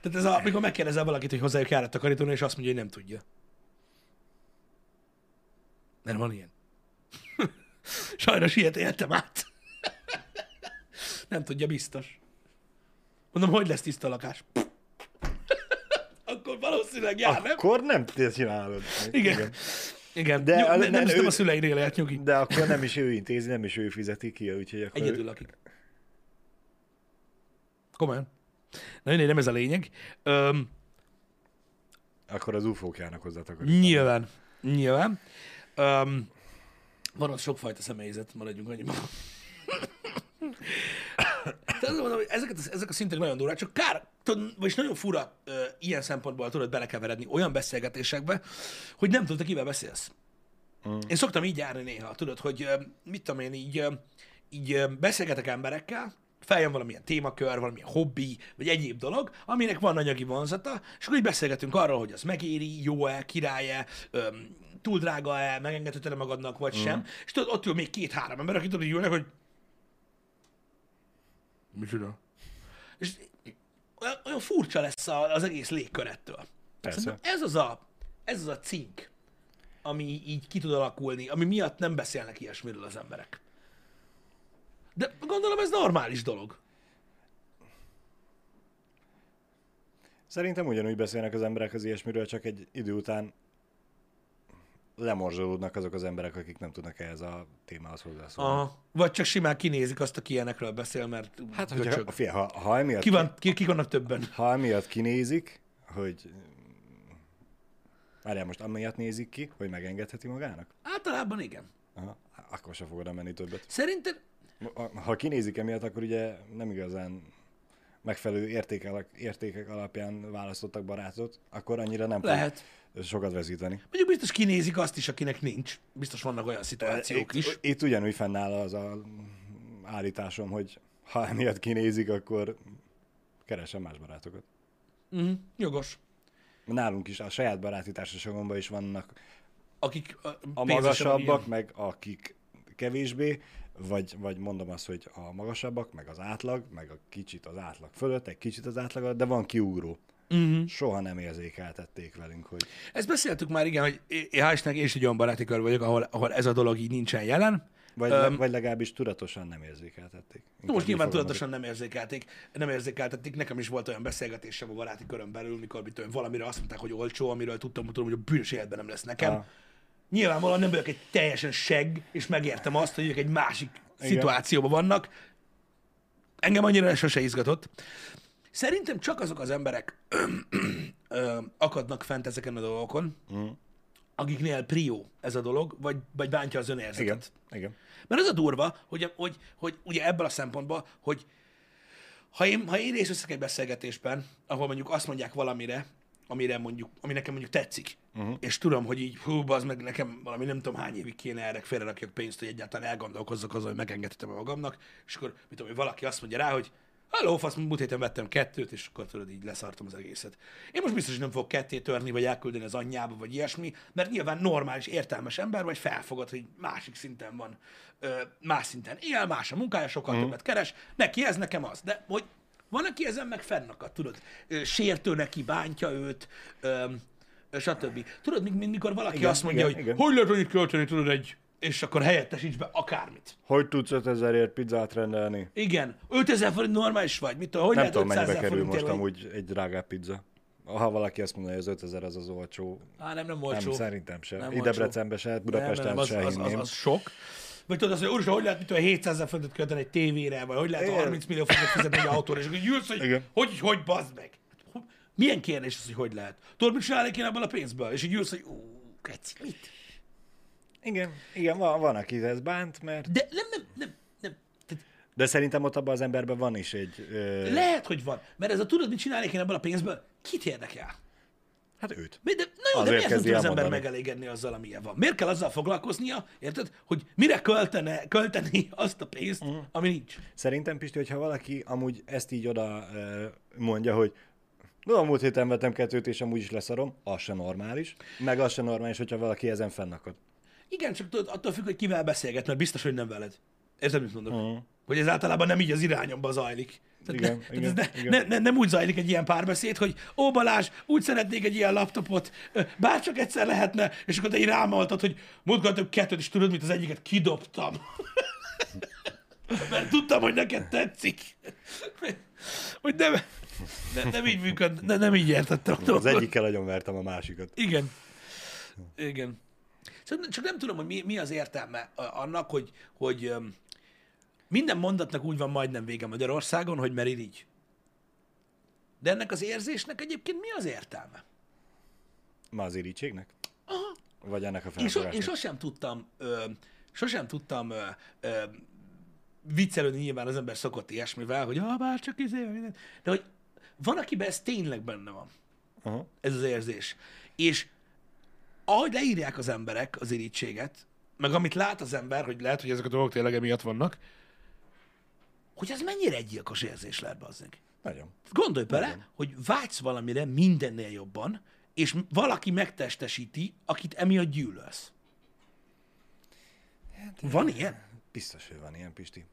[SPEAKER 1] Tehát ez a, amikor megkérdezel valakit, hogy hozzájuk jár a takarítónő, és azt mondja, hogy nem tudja. Mert van ilyen. Sajnos ilyet éltem át. Nem tudja biztos. Mondom, hogy lesz tiszta a lakás? Akkor valószínűleg jár, nem?
[SPEAKER 2] Akkor nem te csinálod.
[SPEAKER 1] Igen. Igen.
[SPEAKER 2] De
[SPEAKER 1] De,
[SPEAKER 2] a-
[SPEAKER 1] Nyug, nem,
[SPEAKER 2] nem,
[SPEAKER 1] nem,
[SPEAKER 2] ő-
[SPEAKER 1] nem a szüleinél élt nyugi.
[SPEAKER 2] De akkor nem is ő intézi, nem is ő fizeti ki, úgyhogy akkor...
[SPEAKER 1] Egyedül lakik. Komolyan. Na, mindegy, nem ez a lényeg. Öm,
[SPEAKER 2] Akkor az UFO-k járnak hozzá
[SPEAKER 1] nyilván. Nyilván. Öm, van ott sokfajta személyzet, maradjunk annyiban. Mondom, hogy ezeket, ezek a szintek nagyon durvák, csak kár, tudod, vagyis nagyon fura ö, ilyen szempontból tudod belekeveredni olyan beszélgetésekbe, hogy nem tudod, te kivel beszélsz. Mm. Én szoktam így járni néha, tudod, hogy mit tudom én, így, így beszélgetek emberekkel, feljön valamilyen témakör, valamilyen hobbi, vagy egyéb dolog, aminek van anyagi vonzata, és akkor így beszélgetünk arról, hogy az megéri, jó-e, király-e, öm, túl drága-e, megengedheted magadnak, vagy mm. sem. És tudod, ott ül még két-három ember, akik tudod, így ülnek, hogy Micsoda? És olyan, olyan furcsa lesz a- az egész légkör ettől.
[SPEAKER 2] Persze.
[SPEAKER 1] Szerintem Ez az a, ez az a cink, ami így ki tud alakulni, ami miatt nem beszélnek ilyesmiről az emberek. De gondolom ez normális dolog.
[SPEAKER 2] Szerintem ugyanúgy beszélnek az emberek az ilyesmiről, csak egy idő után lemorzsolódnak azok az emberek, akik nem tudnak ehhez a témához hozzászólni.
[SPEAKER 1] Aha. Vagy csak simán kinézik azt, aki ilyenekről beszél, mert
[SPEAKER 2] Hát,
[SPEAKER 1] göcsög.
[SPEAKER 2] hogyha, fia, ha, ha, emiatt,
[SPEAKER 1] Ki, van, ki, kik vannak többen?
[SPEAKER 2] ha emiatt kinézik, hogy Várjál, most amiatt nézik ki, hogy megengedheti magának?
[SPEAKER 1] Általában igen.
[SPEAKER 2] Aha, akkor sem fogod menni többet.
[SPEAKER 1] Szerinted
[SPEAKER 2] Ha kinézik emiatt, akkor ugye nem igazán megfelelő értékek, értékek alapján választottak barátot, akkor annyira nem
[SPEAKER 1] lehet.
[SPEAKER 2] fog sokat vezíteni.
[SPEAKER 1] Mondjuk biztos kinézik azt is, akinek nincs. Biztos vannak olyan szituációk is.
[SPEAKER 2] Itt, itt ugyanúgy fennáll az a állításom, hogy ha emiatt kinézik, akkor keresem más barátokat.
[SPEAKER 1] Uh-huh. Jogos.
[SPEAKER 2] Nálunk is, a saját baráti társaságomban is vannak
[SPEAKER 1] Akik
[SPEAKER 2] a
[SPEAKER 1] pénzesebb,
[SPEAKER 2] magasabbak, meg akik kevésbé, vagy, vagy mondom azt, hogy a magasabbak, meg az átlag, meg a kicsit az átlag fölött, egy kicsit az átlag de van kiugró.
[SPEAKER 1] Mhm.
[SPEAKER 2] Soha nem érzékeltették velünk, hogy
[SPEAKER 1] Ezt beszéltük már, igen, hogy hál' én is egy olyan baráti kör vagyok, ahol, ahol ez a dolog így nincsen jelen.
[SPEAKER 2] vagy,
[SPEAKER 1] Öm,
[SPEAKER 2] vagy legalábbis tudatosan nem érzékeltették. Inkább
[SPEAKER 1] most nyilván tudatosan nem érzékelték, nem érzékeltették. Nekem is volt olyan beszélgetésem a baráti körön belül, mikor mit tudom, valamire azt mondták, hogy olcsó, amiről tudtam, tudom, hogy a bűnös életben nem lesz nekem.
[SPEAKER 2] Ah.
[SPEAKER 1] Nyilvánvalóan nem vagyok egy teljesen segg, és megértem azt, hogy ők egy másik
[SPEAKER 2] Igen.
[SPEAKER 1] szituációban vannak. Engem annyira sose izgatott. Szerintem csak azok az emberek akadnak fent ezeken a dolgokon,
[SPEAKER 2] Mhm.
[SPEAKER 1] akiknél prió ez a dolog, vagy, vagy bántja az
[SPEAKER 2] Igen,
[SPEAKER 1] önérzetet.
[SPEAKER 2] igen.
[SPEAKER 1] Mert az a durva, hogy, hogy, hogy ugye ebből a szempontból, hogy ha én, ha én részt veszek egy beszélgetésben, ahol mondjuk azt mondják valamire, amire mondjuk, ami nekem mondjuk tetszik, uh-huh. és tudom, hogy így, hú, az meg nekem valami nem tudom hány évig kéne erre félrerakjak pénzt, hogy egyáltalán elgondolkozzak azon, hogy megengedhetem magamnak, és akkor, mit tudom, hogy valaki azt mondja rá, hogy Halló, fasz, múlt héten vettem kettőt, és akkor tudod, így leszartam az egészet. Én most biztos, hogy nem fogok ketté törni, vagy elküldeni az anyjába, vagy ilyesmi, mert nyilván normális, értelmes ember, vagy felfogad, hogy másik szinten van, ö, más szinten él, más a munkája, sokkal mm. többet keres, neki ez, nekem az. De hogy van, aki ezen meg fennakad, tudod, ö, sértő neki, bántja őt, ö, stb. Tudod, mi- mi- mikor valaki
[SPEAKER 2] Igen,
[SPEAKER 1] azt mondja,
[SPEAKER 2] igen,
[SPEAKER 1] hogy
[SPEAKER 2] igen.
[SPEAKER 1] hogy lehet annyit költeni, tudod, egy, és akkor helyettesíts be akármit.
[SPEAKER 2] Hogy tudsz 5000ért pizzát rendelni?
[SPEAKER 1] Igen, 5000 forint normális vagy, mit hogy
[SPEAKER 2] Nem tudom,
[SPEAKER 1] 500
[SPEAKER 2] mennyibe kerül most
[SPEAKER 1] vagy-
[SPEAKER 2] amúgy egy drágább pizza. Ha valaki azt mondja, hogy az 5000 az az olcsó,
[SPEAKER 1] Á, nem, nem
[SPEAKER 2] nem,
[SPEAKER 1] olcsó.
[SPEAKER 2] szerintem sem.
[SPEAKER 1] Nem
[SPEAKER 2] Ide
[SPEAKER 1] olcsó.
[SPEAKER 2] Debrecenbe se,
[SPEAKER 1] nem,
[SPEAKER 2] Budapesten
[SPEAKER 1] nem, az,
[SPEAKER 2] se
[SPEAKER 1] az, az,
[SPEAKER 2] hinném.
[SPEAKER 1] az, sok. Vagy tudod, azt, hogy úristen, hogy lehet, mit tudom, 700 ezer forintot költeni egy tévére, vagy hogy lehet
[SPEAKER 2] Igen.
[SPEAKER 1] 30 millió forintot fizetni egy autóra, és akkor jössz, hogy
[SPEAKER 2] Igen.
[SPEAKER 1] hogy, hogy bazd meg. Hogy- Milyen kérdés az, hogy hogy lehet? Tudod, mit csinálnék én ebből a pénzből? És így jössz, hogy ú, keci, mit?
[SPEAKER 2] Igen, igen van, van, aki ez bánt, mert...
[SPEAKER 1] De nem, nem, nem, nem. Tehát
[SPEAKER 2] De szerintem ott abban az emberben van is egy... Ö...
[SPEAKER 1] lehet, hogy van. Mert ez a tudod, mit csinálnék én ebből a pénzből? Kit érdekel?
[SPEAKER 2] Hát őt.
[SPEAKER 1] Mi- De, na jó, de
[SPEAKER 2] Azért
[SPEAKER 1] miért nem tud az ember megelégedni azzal, amilyen van? Miért kell azzal foglalkoznia, érted, hogy mire költene, költeni azt a pénzt,
[SPEAKER 2] Mhm.
[SPEAKER 1] ami nincs?
[SPEAKER 2] Szerintem, Pisti, hogyha valaki amúgy ezt így oda mondja, hogy No, a múlt héten vettem kettőt, és amúgy is leszarom, az se normális. Meg az se normális, hogyha valaki ezen fennakad.
[SPEAKER 1] Igen, csak tudod, attól függ, hogy kivel beszélget, mert biztos, hogy nem veled. Érted, mit mondok?
[SPEAKER 2] Mhm.
[SPEAKER 1] Hogy ez általában nem így az irányomba zajlik. Tehát
[SPEAKER 2] Igen,
[SPEAKER 1] ne, tehát
[SPEAKER 2] igen,
[SPEAKER 1] ez ne,
[SPEAKER 2] igen.
[SPEAKER 1] Ne, ne, nem úgy zajlik egy ilyen párbeszéd, hogy ó Balázs, úgy szeretnék egy ilyen laptopot, bárcsak egyszer lehetne, és akkor te így rámaltad, hogy múltkor több kettőt, és tudod, mit az egyiket kidobtam. Mert tudtam, hogy neked tetszik. Hogy nem, ne, nem így működ, ne, nem így értettem. a
[SPEAKER 2] Az egyikkel nagyon vertem a másikat.
[SPEAKER 1] Igen. Igen. Csak, csak nem tudom, hogy mi, mi az értelme annak, hogy, hogy minden mondatnak úgy van majdnem vége Magyarországon, hogy mert irigy. De ennek az érzésnek egyébként mi az értelme?
[SPEAKER 2] Ma az irítségnek?
[SPEAKER 1] Aha.
[SPEAKER 2] Vagy ennek a
[SPEAKER 1] Én, so, én
[SPEAKER 2] felfogásnak?
[SPEAKER 1] sosem tudtam, ö, sosem tudtam ö, ö, viccelődni, nyilván az ember szokott ilyesmivel, hogy ah, bár csak izé, minden. De hogy van, akiben ez tényleg benne van.
[SPEAKER 2] Aha.
[SPEAKER 1] ez az érzés. És ahogy leírják az emberek az irítséget, meg amit lát az ember, hogy lehet, hogy ezek a dolgok tényleg emiatt vannak, hogy ez mennyire egy gyilkos érzés lehet bazzeg.
[SPEAKER 2] Nagyon.
[SPEAKER 1] Gondolj bele, hogy vágysz valamire mindennél jobban, és valaki megtestesíti, akit emiatt gyűlölsz. Van ilyen?
[SPEAKER 2] Biztos, hogy van ilyen, Pisti.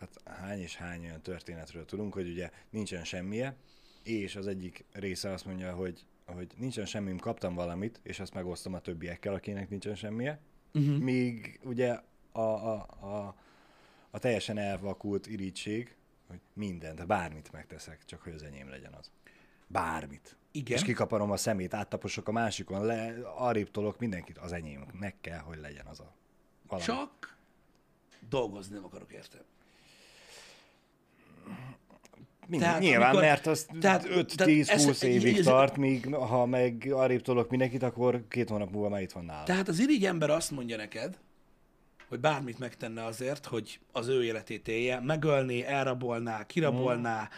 [SPEAKER 2] Hát hány és hány olyan történetről tudunk, hogy ugye nincsen semmije, és az egyik része azt mondja, hogy, hogy nincsen semmim, kaptam valamit, és azt megosztom a többiekkel, akinek nincsen semmije. Uh-huh. Míg ugye a, a, a, a teljesen elvakult irítség, hogy mindent, bármit megteszek, csak hogy az enyém legyen az. Bármit.
[SPEAKER 1] Igen.
[SPEAKER 2] És kikaparom a szemét, áttaposok a másikon, le, arrébb tolok mindenkit, az enyémnek kell, hogy legyen az a valami.
[SPEAKER 1] Csak dolgozni nem akarok érte.
[SPEAKER 2] Mind,
[SPEAKER 1] Tehát
[SPEAKER 2] nyilván,
[SPEAKER 1] amikor-
[SPEAKER 2] mert az
[SPEAKER 1] tehát-
[SPEAKER 2] tehát,
[SPEAKER 1] tehát
[SPEAKER 2] 5-10-20
[SPEAKER 1] ez-
[SPEAKER 2] évig
[SPEAKER 1] ez-
[SPEAKER 2] tart, míg ha meg arrébb tolok mindenkit, akkor két hónap múlva már itt van nálam.
[SPEAKER 1] Tehát az irigy ember azt mondja neked, hogy bármit megtenne azért, hogy az ő életét élje, megölné, elrabolná, kirabolná,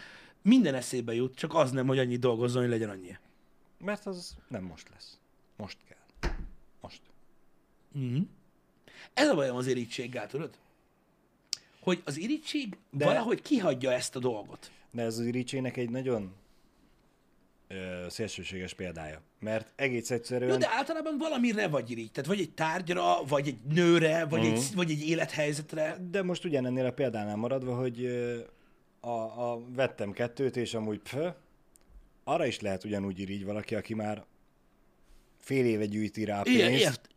[SPEAKER 1] minden eszébe jut, csak az nem, hogy annyi dolgozzon, hogy legyen annyi.
[SPEAKER 2] Mert az nem most lesz. Most kell. Most.
[SPEAKER 1] Ez a bajom az irítséggel, tudod? Hogy az irítség. De- valahogy kihagyja ezt a dolgot.
[SPEAKER 2] De ez az irítsének egy nagyon ö, szélsőséges példája. Mert egész egyszerűen...
[SPEAKER 1] Jó, de általában valamire vagy irigy. Tehát vagy egy tárgyra, vagy egy nőre, vagy, uh-huh. egy, vagy egy élethelyzetre.
[SPEAKER 2] De most ugyanennél a példánál maradva, hogy ö, a, a vettem kettőt, és amúgy pf, arra is lehet ugyanúgy irigy valaki, aki már fél éve gyűjti rá a pénzt,
[SPEAKER 1] Igen, ért.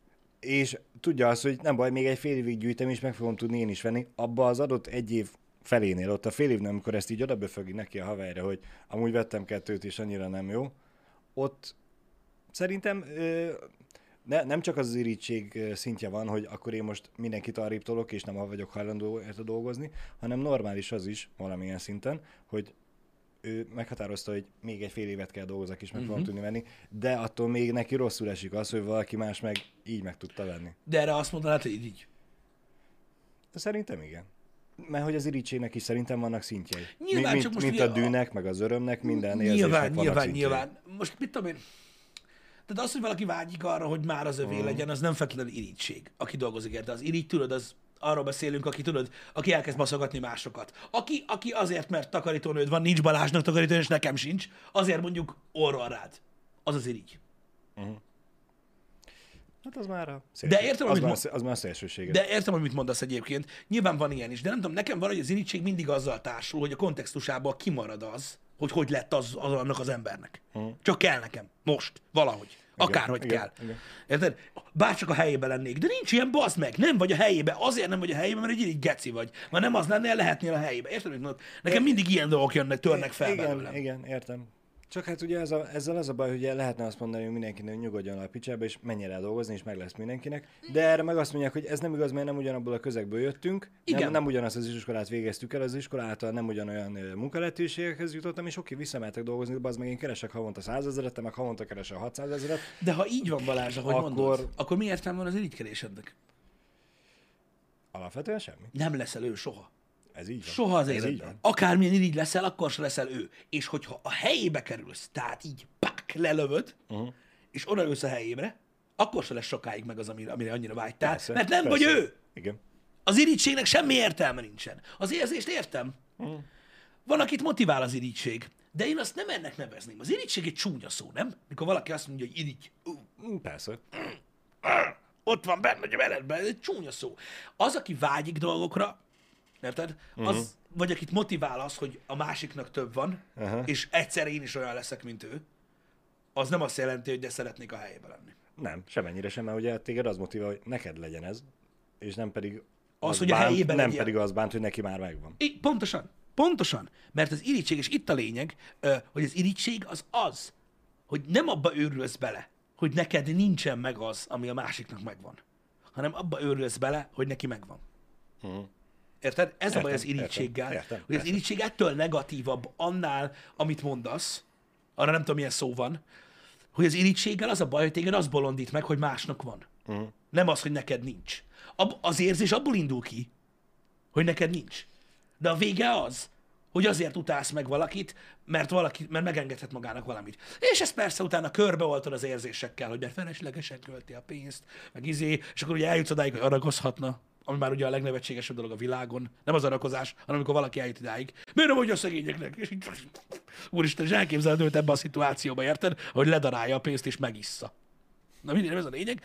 [SPEAKER 2] és tudja azt, hogy nem baj, még egy fél évig gyűjtem, és meg fogom tudni én is venni. Abba az adott egy év felénél, ott a fél évnél, amikor ezt így odaböfögi neki a haverja, hogy amúgy vettem kettőt, és annyira nem jó, ott szerintem ö, ne, nem csak az irítség szintje van, hogy akkor én most mindenkit arrébb tolok, és nem vagyok hajlandó érte dolgozni, hanem normális az is valamilyen szinten, hogy ő meghatározta, hogy még egy fél évet kell dolgozni, és meg fogom tudni venni, de attól még neki rosszul esik az, hogy valaki más meg így meg tudta venni.
[SPEAKER 1] De erre azt mondanád, hogy.
[SPEAKER 2] De szerintem igen. Mert hogy az irítségnek is szerintem vannak szintjei.
[SPEAKER 1] Nyilván,
[SPEAKER 2] mint,
[SPEAKER 1] csak most
[SPEAKER 2] mint a dűnek, meg az örömnek, minden érzésnek
[SPEAKER 1] Nyilván,
[SPEAKER 2] vannak
[SPEAKER 1] nyilván,
[SPEAKER 2] szintjei.
[SPEAKER 1] nyilván. Most mit tudom én? Tehát az, hogy valaki vágyik arra, hogy már az övé legyen, az nem feltétlenül irítség, aki dolgozik érte. Az irigy, tudod, az arról beszélünk, aki tudod, aki elkezd baszogatni másokat. Aki, aki azért, mert takarítónőd van, nincs Balázsnak takarítónő, és nekem sincs, azért mondjuk orral rád. Az az irigy.
[SPEAKER 2] Hát az már a
[SPEAKER 1] De értem,
[SPEAKER 2] az,
[SPEAKER 1] amit
[SPEAKER 2] már,
[SPEAKER 1] mo-
[SPEAKER 2] az már szélsőséges.
[SPEAKER 1] De értem, hogy mit mondasz egyébként. Nyilván van ilyen is, de nem tudom, nekem valahogy az irítség mindig azzal társul, hogy a kontextusából kimarad az, hogy hogy lett az, az annak az embernek. Csak kell nekem. Most. Valahogy. Akárhogy
[SPEAKER 2] igen,
[SPEAKER 1] kell.
[SPEAKER 2] igen.
[SPEAKER 1] Érted? Bárcsak a helyébe lennék. De nincs ilyen, bazd meg. Nem vagy a helyébe. Azért nem vagy a helyébe, mert egy irigy geci vagy. Már nem az lennél, lehetnél a helyébe. Érted, mit mondod? Nekem mindig ilyen dolgok jönnek, törnek fel
[SPEAKER 2] igen,
[SPEAKER 1] belőlem.
[SPEAKER 2] igen, értem. Csak hát ugye ez a, ezzel az a baj, hogy lehetne azt mondani, hogy mindenkinek nyugodjon a picsába, és menjen el dolgozni, és meg lesz mindenkinek. De erre meg azt mondják, hogy ez nem igaz, mert nem ugyanabból a közegből jöttünk,
[SPEAKER 1] Igen.
[SPEAKER 2] nem, nem ugyanazt az iskolát végeztük el, az iskola által nem ugyanolyan munkalehetőségekhez jutottam, és oké, visszamehetek dolgozni, de az meg én keresek havonta 100 ezeret, te meg havonta keresel 600 ezeret.
[SPEAKER 1] De ha így van Balázs, ahogy
[SPEAKER 2] Akkor-
[SPEAKER 1] mondod, akkor mi értelme van az irigykedésednek?
[SPEAKER 2] Alapvetően semmi.
[SPEAKER 1] Nem leszel ő soha.
[SPEAKER 2] Ez így van.
[SPEAKER 1] Soha az életben. Akármilyen irigy leszel, akkor se leszel ő. És hogyha a helyébe kerülsz, tehát így pak, lelövöd, uh-huh. és odaülsz a helyébe, akkor se lesz sokáig meg az, amire, amire annyira vágytál,
[SPEAKER 2] Persze,
[SPEAKER 1] mert nem
[SPEAKER 2] persze.
[SPEAKER 1] vagy ő.
[SPEAKER 2] Igen.
[SPEAKER 1] Az irítségnek semmi értelme nincsen. Az érzést értem.
[SPEAKER 2] Mhm.
[SPEAKER 1] Van, akit motivál az irítség. De én azt nem ennek nevezném. Az irítség egy csúnya szó, nem? Mikor valaki azt mondja, hogy irigy.
[SPEAKER 2] Mm, Persze.
[SPEAKER 1] ott van benne a veledben, ez egy csúnya szó. Az, aki vágyik dolgokra, érted? Az,
[SPEAKER 2] Mhm.
[SPEAKER 1] vagy akit motivál az, hogy a másiknak több van,
[SPEAKER 2] Aha.
[SPEAKER 1] és egyszer én is olyan leszek, mint ő, az nem azt jelenti, hogy de szeretnék a helyébe lenni.
[SPEAKER 2] Nem, semennyire sem, mert ugye téged az motivál, hogy neked legyen ez, és nem pedig
[SPEAKER 1] Az, hogy a
[SPEAKER 2] bánt,
[SPEAKER 1] helyében
[SPEAKER 2] nem
[SPEAKER 1] legyen.
[SPEAKER 2] pedig az bánt, hogy neki már megvan.
[SPEAKER 1] I, pontosan, pontosan. Mert az irítség, és itt a lényeg, hogy az irítség az az, hogy nem abba őrülsz bele, hogy neked nincsen meg az, ami a másiknak megvan, hanem abba őrülsz bele, hogy neki megvan. Érted? Ez a baj az
[SPEAKER 2] Értem,
[SPEAKER 1] irítséggel.
[SPEAKER 2] értem, értem,
[SPEAKER 1] hogy az irítség ettől negatívabb annál, amit mondasz, arra nem tudom, milyen szó van, hogy az irítséggel az a baj, hogy téged az bolondít meg, hogy másnak van. Uh-huh. Nem az, hogy neked nincs. Ab, az érzés abból indul ki, hogy neked nincs. De a vége az, hogy azért utálsz meg valakit, mert valaki, mert megengedhet magának valamit. És ezt persze utána körbeoltod az érzésekkel, hogy mert feleslegesen költi a pénzt, meg izé, és akkor ugye eljutsz odáig, hogy arakozhatna, ami már ugye a legnevetségesebb dolog a világon. Nem az arakozás, hanem amikor valaki eljut idáig. Miért nem a szegényeknek? És így, úristen, és elképzeled őt ebbe a szituációba, érted? Hogy ledarálja a pénzt és megissza. Na mindig nem ez a lényeg.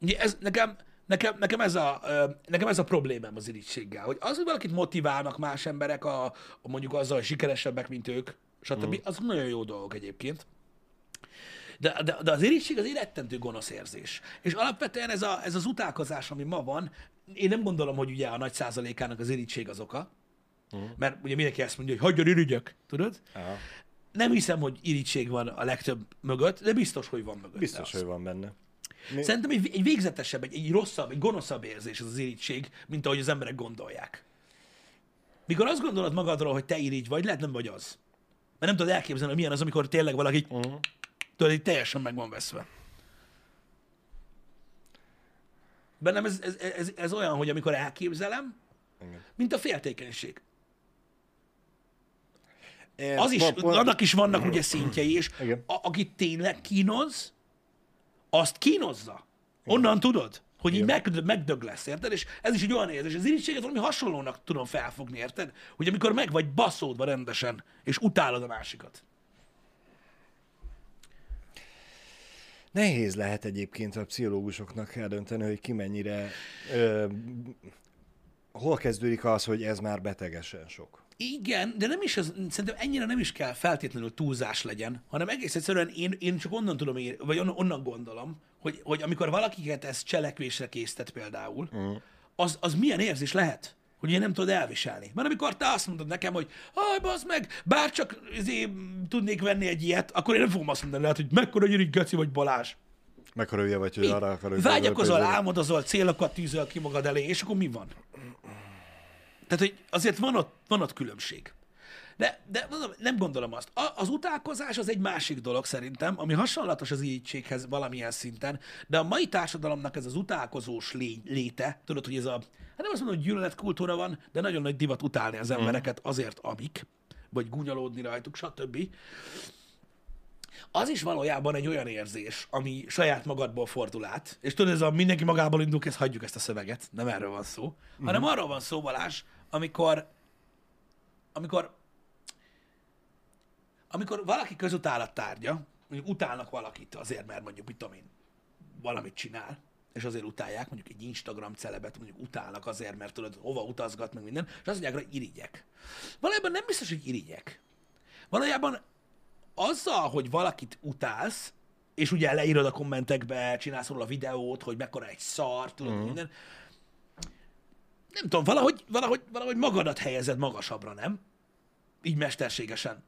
[SPEAKER 1] Ugye ez, nekem, nekem, nekem, ez a, nekem ez a problémám az irítséggel, hogy az, hogy valakit motiválnak más emberek, a, a mondjuk azzal, hogy sikeresebbek, mint ők, stb., mm. az nagyon jó dolgok egyébként. De, de, de az irítség az egy rettentő gonosz érzés. És alapvetően ez, a, ez az utálkozás, ami ma van, én nem gondolom, hogy ugye a nagy százalékának az irítség az oka,
[SPEAKER 2] Mhm.
[SPEAKER 1] mert ugye mindenki azt mondja, hogy hagyjon irigyek, tudod?
[SPEAKER 2] Aha.
[SPEAKER 1] Nem hiszem, hogy irítség van a legtöbb mögött, de biztos, hogy van mögött.
[SPEAKER 2] Biztos, hogy van benne. Mi-
[SPEAKER 1] Szerintem egy, egy végzetesebb, egy, egy rosszabb, egy gonoszabb érzés az az irítség, mint ahogy az emberek gondolják. Mikor azt gondolod magadról, hogy te irigy vagy, lehet nem vagy az. Mert nem tudod elképzelni, hogy milyen az, amikor tényleg valaki
[SPEAKER 2] Uh-huh.
[SPEAKER 1] Tudod, így teljesen meg van veszve. Bennem ez, ez, ez, ez olyan, hogy amikor elképzelem,
[SPEAKER 2] Igen.
[SPEAKER 1] mint a féltékenység.
[SPEAKER 2] Én
[SPEAKER 1] Az is,
[SPEAKER 2] pont- pont-
[SPEAKER 1] annak is vannak ugye szintjei, és
[SPEAKER 2] Igen.
[SPEAKER 1] a, akit tényleg kínoz, azt kínozza. Onnan tudod, hogy így
[SPEAKER 2] Igen.
[SPEAKER 1] meg, megdög lesz, érted? És ez is egy olyan érzés. Az irítséget valami hasonlónak tudom felfogni, érted? Hogy amikor meg vagy baszódva rendesen, és utálod a másikat.
[SPEAKER 2] Nehéz lehet egyébként a pszichológusoknak eldönteni, hogy ki mennyire... Ö, hol kezdődik az, hogy ez már betegesen sok.
[SPEAKER 1] Igen, de nem is az, szerintem ennyire nem is kell feltétlenül túlzás legyen, hanem egész egyszerűen én, én csak onnan tudom, ér, vagy onnan, onnan gondolom, hogy, hogy amikor valakiket ez cselekvésre késztet például, uh. az, az milyen érzés lehet? Hogy én nem tudod elviselni. Mert amikor te azt mondod nekem, hogy haj, bazd meg, bár csak izé, tudnék venni egy ilyet, akkor én nem fogom azt mondani lehet, hogy mekkora györi geci vagy Balázs.
[SPEAKER 2] Mekkora hülye vagy, hogy arra akarod.
[SPEAKER 1] Vágyakozol, álmodozol, célokat tűzöl ki magad elé, és akkor mi van? Tehát, hogy azért van ott, van ott különbség. De, de mondom, nem gondolom azt. A, az utálkozás az egy másik dolog szerintem, ami hasonlatos az irigységhez valamilyen szinten, de a mai társadalomnak ez az utálkozós lé, léte, tudod, hogy ez a, hát nem azt mondom, hogy gyűlöletkultúra van, de nagyon nagy divat utálni az embereket azért, amik, vagy gúnyolódni rajtuk, stb. Az is valójában egy olyan érzés, ami saját magadból fordul át, és tudod, ez a mindenki magából indul, ezt hagyjuk ezt a szöveget, nem erről van szó, uh-huh. hanem arról van szó, Balázs, amikor, amikor amikor valaki közutálat tárgya, mondjuk utálnak valakit azért, mert mondjuk, mit tudom én, valamit csinál, és azért utálják, mondjuk egy Instagram celebet mondjuk utálnak azért, mert tudod, hova utazgat, meg minden, és azt mondják, hogy irigyek. Valójában nem biztos, hogy irigyek. Valójában azzal, hogy valakit utálsz, és ugye leírod a kommentekbe, csinálsz róla videót, hogy mekkora egy szar, tudod, uh-huh. minden. Nem tudom, valahogy, valahogy, valahogy magadat helyezed magasabbra, nem? Így mesterségesen.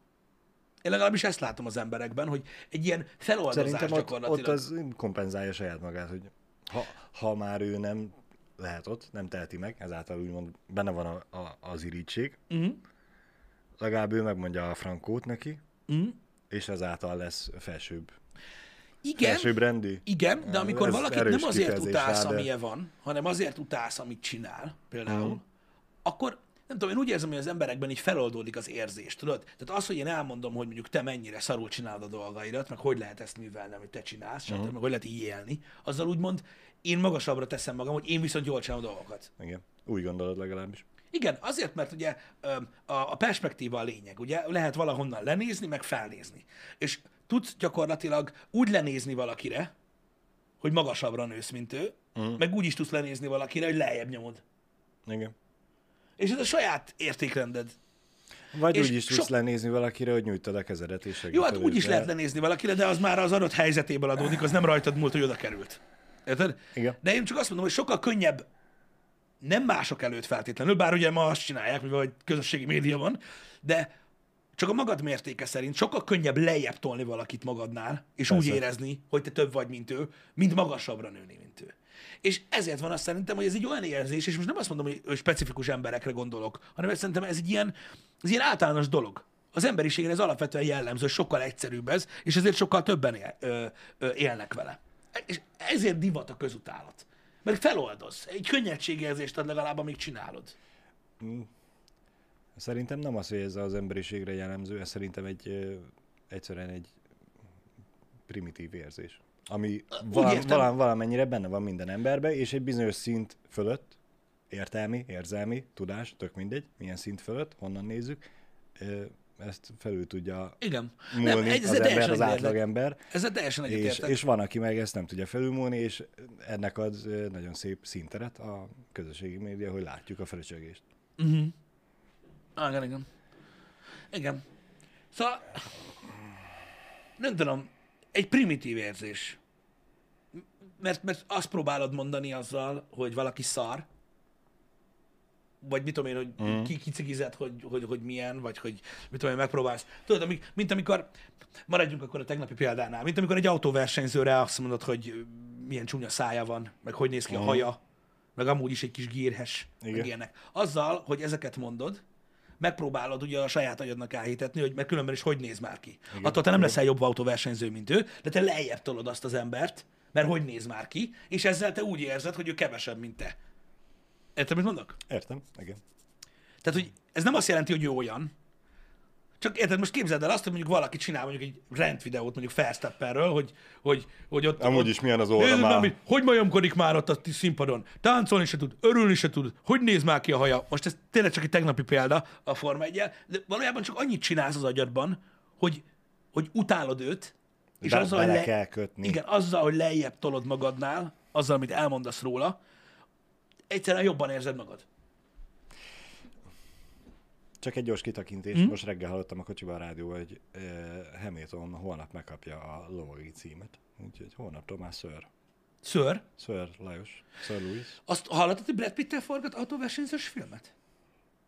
[SPEAKER 1] Én legalábbis ezt látom az emberekben, hogy egy ilyen feloldozás
[SPEAKER 2] Szerintem ott,
[SPEAKER 1] gyakorlatilag.
[SPEAKER 2] ott az kompenzálja saját magát, hogy ha, ha már ő nem lehet ott, nem teheti meg, ezáltal úgymond benne van a, a, az irítség,
[SPEAKER 1] Uh-huh.
[SPEAKER 2] legalább ő megmondja a frankót neki,
[SPEAKER 1] Uh-huh.
[SPEAKER 2] és ezáltal lesz felsőbb,
[SPEAKER 1] Igen,
[SPEAKER 2] felsőbb rendű.
[SPEAKER 1] igen, de amikor
[SPEAKER 2] Ez
[SPEAKER 1] valakit nem azért utálsz,
[SPEAKER 2] rá, de-
[SPEAKER 1] amilyen van, hanem azért utálsz, amit csinál, például,
[SPEAKER 2] Mhm.
[SPEAKER 1] akkor nem tudom, én úgy érzem, hogy az emberekben így feloldódik az érzés, tudod? Tehát az, hogy én elmondom, hogy mondjuk te mennyire szarul csinálod a dolgaidat, meg hogy lehet ezt művelni, amit te csinálsz,
[SPEAKER 2] Mhm.
[SPEAKER 1] meg hogy lehet így élni, azzal úgymond én magasabbra teszem magam, hogy én viszont jól csinálom a dolgokat.
[SPEAKER 2] Igen, úgy gondolod legalábbis.
[SPEAKER 1] Igen, azért, mert ugye a perspektíva a lényeg, ugye lehet valahonnan lenézni, meg felnézni. És tudsz gyakorlatilag úgy lenézni valakire, hogy magasabbra nősz, mint ő, uh-huh. meg úgy is tudsz lenézni valakire, hogy lejjebb nyomod.
[SPEAKER 2] Igen.
[SPEAKER 1] És ez a saját értékrended.
[SPEAKER 2] Vagy
[SPEAKER 1] És
[SPEAKER 2] úgy is
[SPEAKER 1] so-
[SPEAKER 2] tudsz lenézni valakire, hogy nyújtad a kezedet és segíted
[SPEAKER 1] Jó, hát úgy is lehet lenézni valakire, de az már az adott helyzetéből adódik, az nem rajtad múlt, hogy oda került. Érted?
[SPEAKER 2] Igen.
[SPEAKER 1] De én csak azt mondom, hogy sokkal könnyebb nem mások előtt feltétlenül, bár ugye ma azt csinálják, mivel közösségi média van, de csak a magad mértéke szerint sokkal könnyebb lejjebb tolni valakit magadnál, és úgy
[SPEAKER 2] Persze.
[SPEAKER 1] érezni, hogy te több vagy, mint ő, mint magasabbra nőni, mint ő. És ezért van azt szerintem, hogy ez egy olyan érzés, és most nem azt mondom, hogy- specifikus emberekre gondolok, hanem ezt szerintem ez egy ilyen, ez ilyen általános dolog. Az emberiségre ez alapvetően jellemző, sokkal egyszerűbb ez, és ezért sokkal többen él, ö, ö, élnek vele. És ezért divat a közutálat. Mert feloldoz. Egy könnyedségérzést ad legalább, amíg csinálod.
[SPEAKER 2] Szerintem nem az, hogy ez az emberiségre jellemző, ez szerintem egy egyszerűen egy primitív érzés. Ami vala,
[SPEAKER 1] értem.
[SPEAKER 2] vala, valamennyire benne van minden emberben, és egy bizonyos szint fölött, értelmi, érzelmi, tudás, tök mindegy, milyen szint fölött, honnan nézzük, ezt felül tudja
[SPEAKER 1] Igen.
[SPEAKER 2] múlni
[SPEAKER 1] ez-
[SPEAKER 2] az ember, az átlagember,
[SPEAKER 1] Ezzel teljesen
[SPEAKER 2] és, és van, aki meg ezt nem tudja felülmúlni, és ennek ad ö, nagyon szép színteret a közösségi média, hogy látjuk a fröcsögést.
[SPEAKER 1] Ah, igen, igen. Igen. Szóval, nem tudom, egy primitív érzés. Mert, mert azt próbálod mondani azzal, hogy valaki szar, vagy mit tudom én, hogy mm. ki kicigized, hogy, hogy, hogy milyen, vagy hogy mit tudom én, megpróbálsz. Tudod, amik, mint amikor, maradjunk akkor a tegnapi példánál, mint amikor egy autóversenyzőre azt mondod, hogy milyen csúnya szája van, meg hogy néz ki a
[SPEAKER 2] Mhm.
[SPEAKER 1] haja, meg amúgy is egy kis gírhes, meg
[SPEAKER 2] Igen.
[SPEAKER 1] ilyenek. Azzal, hogy ezeket mondod, megpróbálod ugye a saját agyadnak elhitetni, hogy mert különben is hogy néz már ki. Igen. Attól te nem leszel jobb autóversenyző, mint ő, de te lejjebb tolod azt az embert, mert hogy néz már ki, és ezzel te úgy érzed, hogy ő kevesebb, mint te. Érted, mit mondok?
[SPEAKER 2] Értem, igen.
[SPEAKER 1] Tehát, hogy ez nem azt jelenti, hogy ő olyan, csak érted, most képzeld el azt, hogy mondjuk valaki csinál mondjuk egy rendvideót mondjuk Fairstepperről, hogy, hogy, hogy ott...
[SPEAKER 2] Amúgy
[SPEAKER 1] ott,
[SPEAKER 2] is milyen az óra már.
[SPEAKER 1] hogy- hogy majomkodik már ott a színpadon. Táncolni se tud, örülni se tud, hogy néz már ki a haja. Most ez tényleg csak egy tegnapi példa a Forma 1 de valójában csak annyit csinálsz az agyadban, hogy, hogy utálod őt, és
[SPEAKER 2] Be-
[SPEAKER 1] azzal, hogy
[SPEAKER 2] kell kötni.
[SPEAKER 1] Igen, azzal, hogy lejjebb tolod magadnál, azzal, amit elmondasz róla, egyszerűen jobban érzed magad.
[SPEAKER 2] Csak egy gyors kitakintés.
[SPEAKER 1] Hm?
[SPEAKER 2] Most reggel hallottam a kocsiban a rádióban, hogy uh, Hamilton holnap megkapja a lovagi címet. Úgyhogy holnaptól már Sir.
[SPEAKER 1] Ször,
[SPEAKER 2] Sir Lajos. Sir Louis.
[SPEAKER 1] azt hallottad, hogy Brad Pitt-tel forgat autóversenyzős filmet?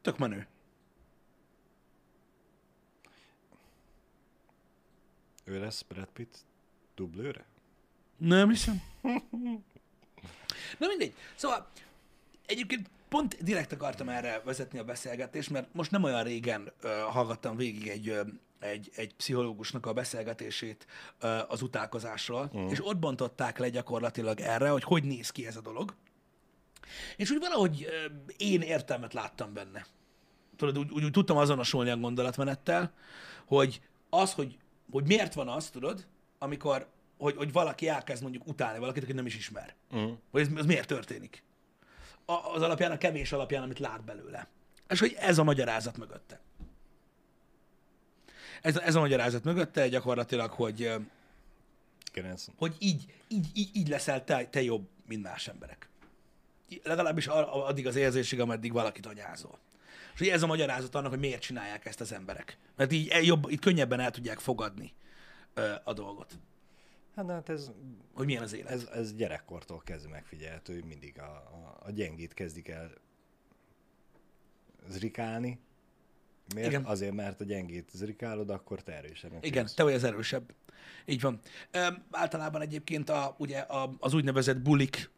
[SPEAKER 1] Tök menő.
[SPEAKER 2] Ő lesz Brad Pitt dublőre?
[SPEAKER 1] Nem hiszem. Na mindegy. Szóval egyébként pont direkt akartam erre vezetni a beszélgetést, mert most nem olyan régen uh, hallgattam végig egy, uh, egy, egy pszichológusnak a beszélgetését uh, az utálkozásról, mm. és ott bontották le gyakorlatilag erre, hogy hogy néz ki ez a dolog. És úgy valahogy uh, én értelmet láttam benne. Tudod, úgy, úgy, úgy tudtam azonosulni a gondolatmenettel, hogy az, hogy, hogy miért van az, tudod, amikor, hogy, hogy valaki elkezd mondjuk utálni valakit, akit nem is ismer.
[SPEAKER 2] Uh-huh.
[SPEAKER 1] Hogy ez, ez miért történik. Az alapján, a kevés alapján, amit lát belőle. És hogy ez a magyarázat mögötte. Ez, ez a magyarázat mögötte gyakorlatilag, hogy,
[SPEAKER 2] ez
[SPEAKER 1] hogy így, így, így, így leszel te, te jobb, mint más emberek. Legalábbis addig az érzésig, ameddig valakit anyázol. És hogy ez a magyarázat annak, hogy miért csinálják ezt az emberek. Mert így, el- jobb, így könnyebben el tudják fogadni a dolgot.
[SPEAKER 2] Hát, hát ez,
[SPEAKER 1] Hogy milyen az élet.
[SPEAKER 2] ez, ez gyerekkortól kezdve megfigyelhető, hogy mindig a, a, a gyengét kezdik el zrikálni. Miért?
[SPEAKER 1] Igen.
[SPEAKER 2] Azért, mert a gyengét zrikálod, akkor te erősebbnek
[SPEAKER 1] Igen,
[SPEAKER 2] tűnsz.
[SPEAKER 1] te vagy az erősebb. Így van. Üm, általában egyébként a, ugye a, az úgynevezett bulik,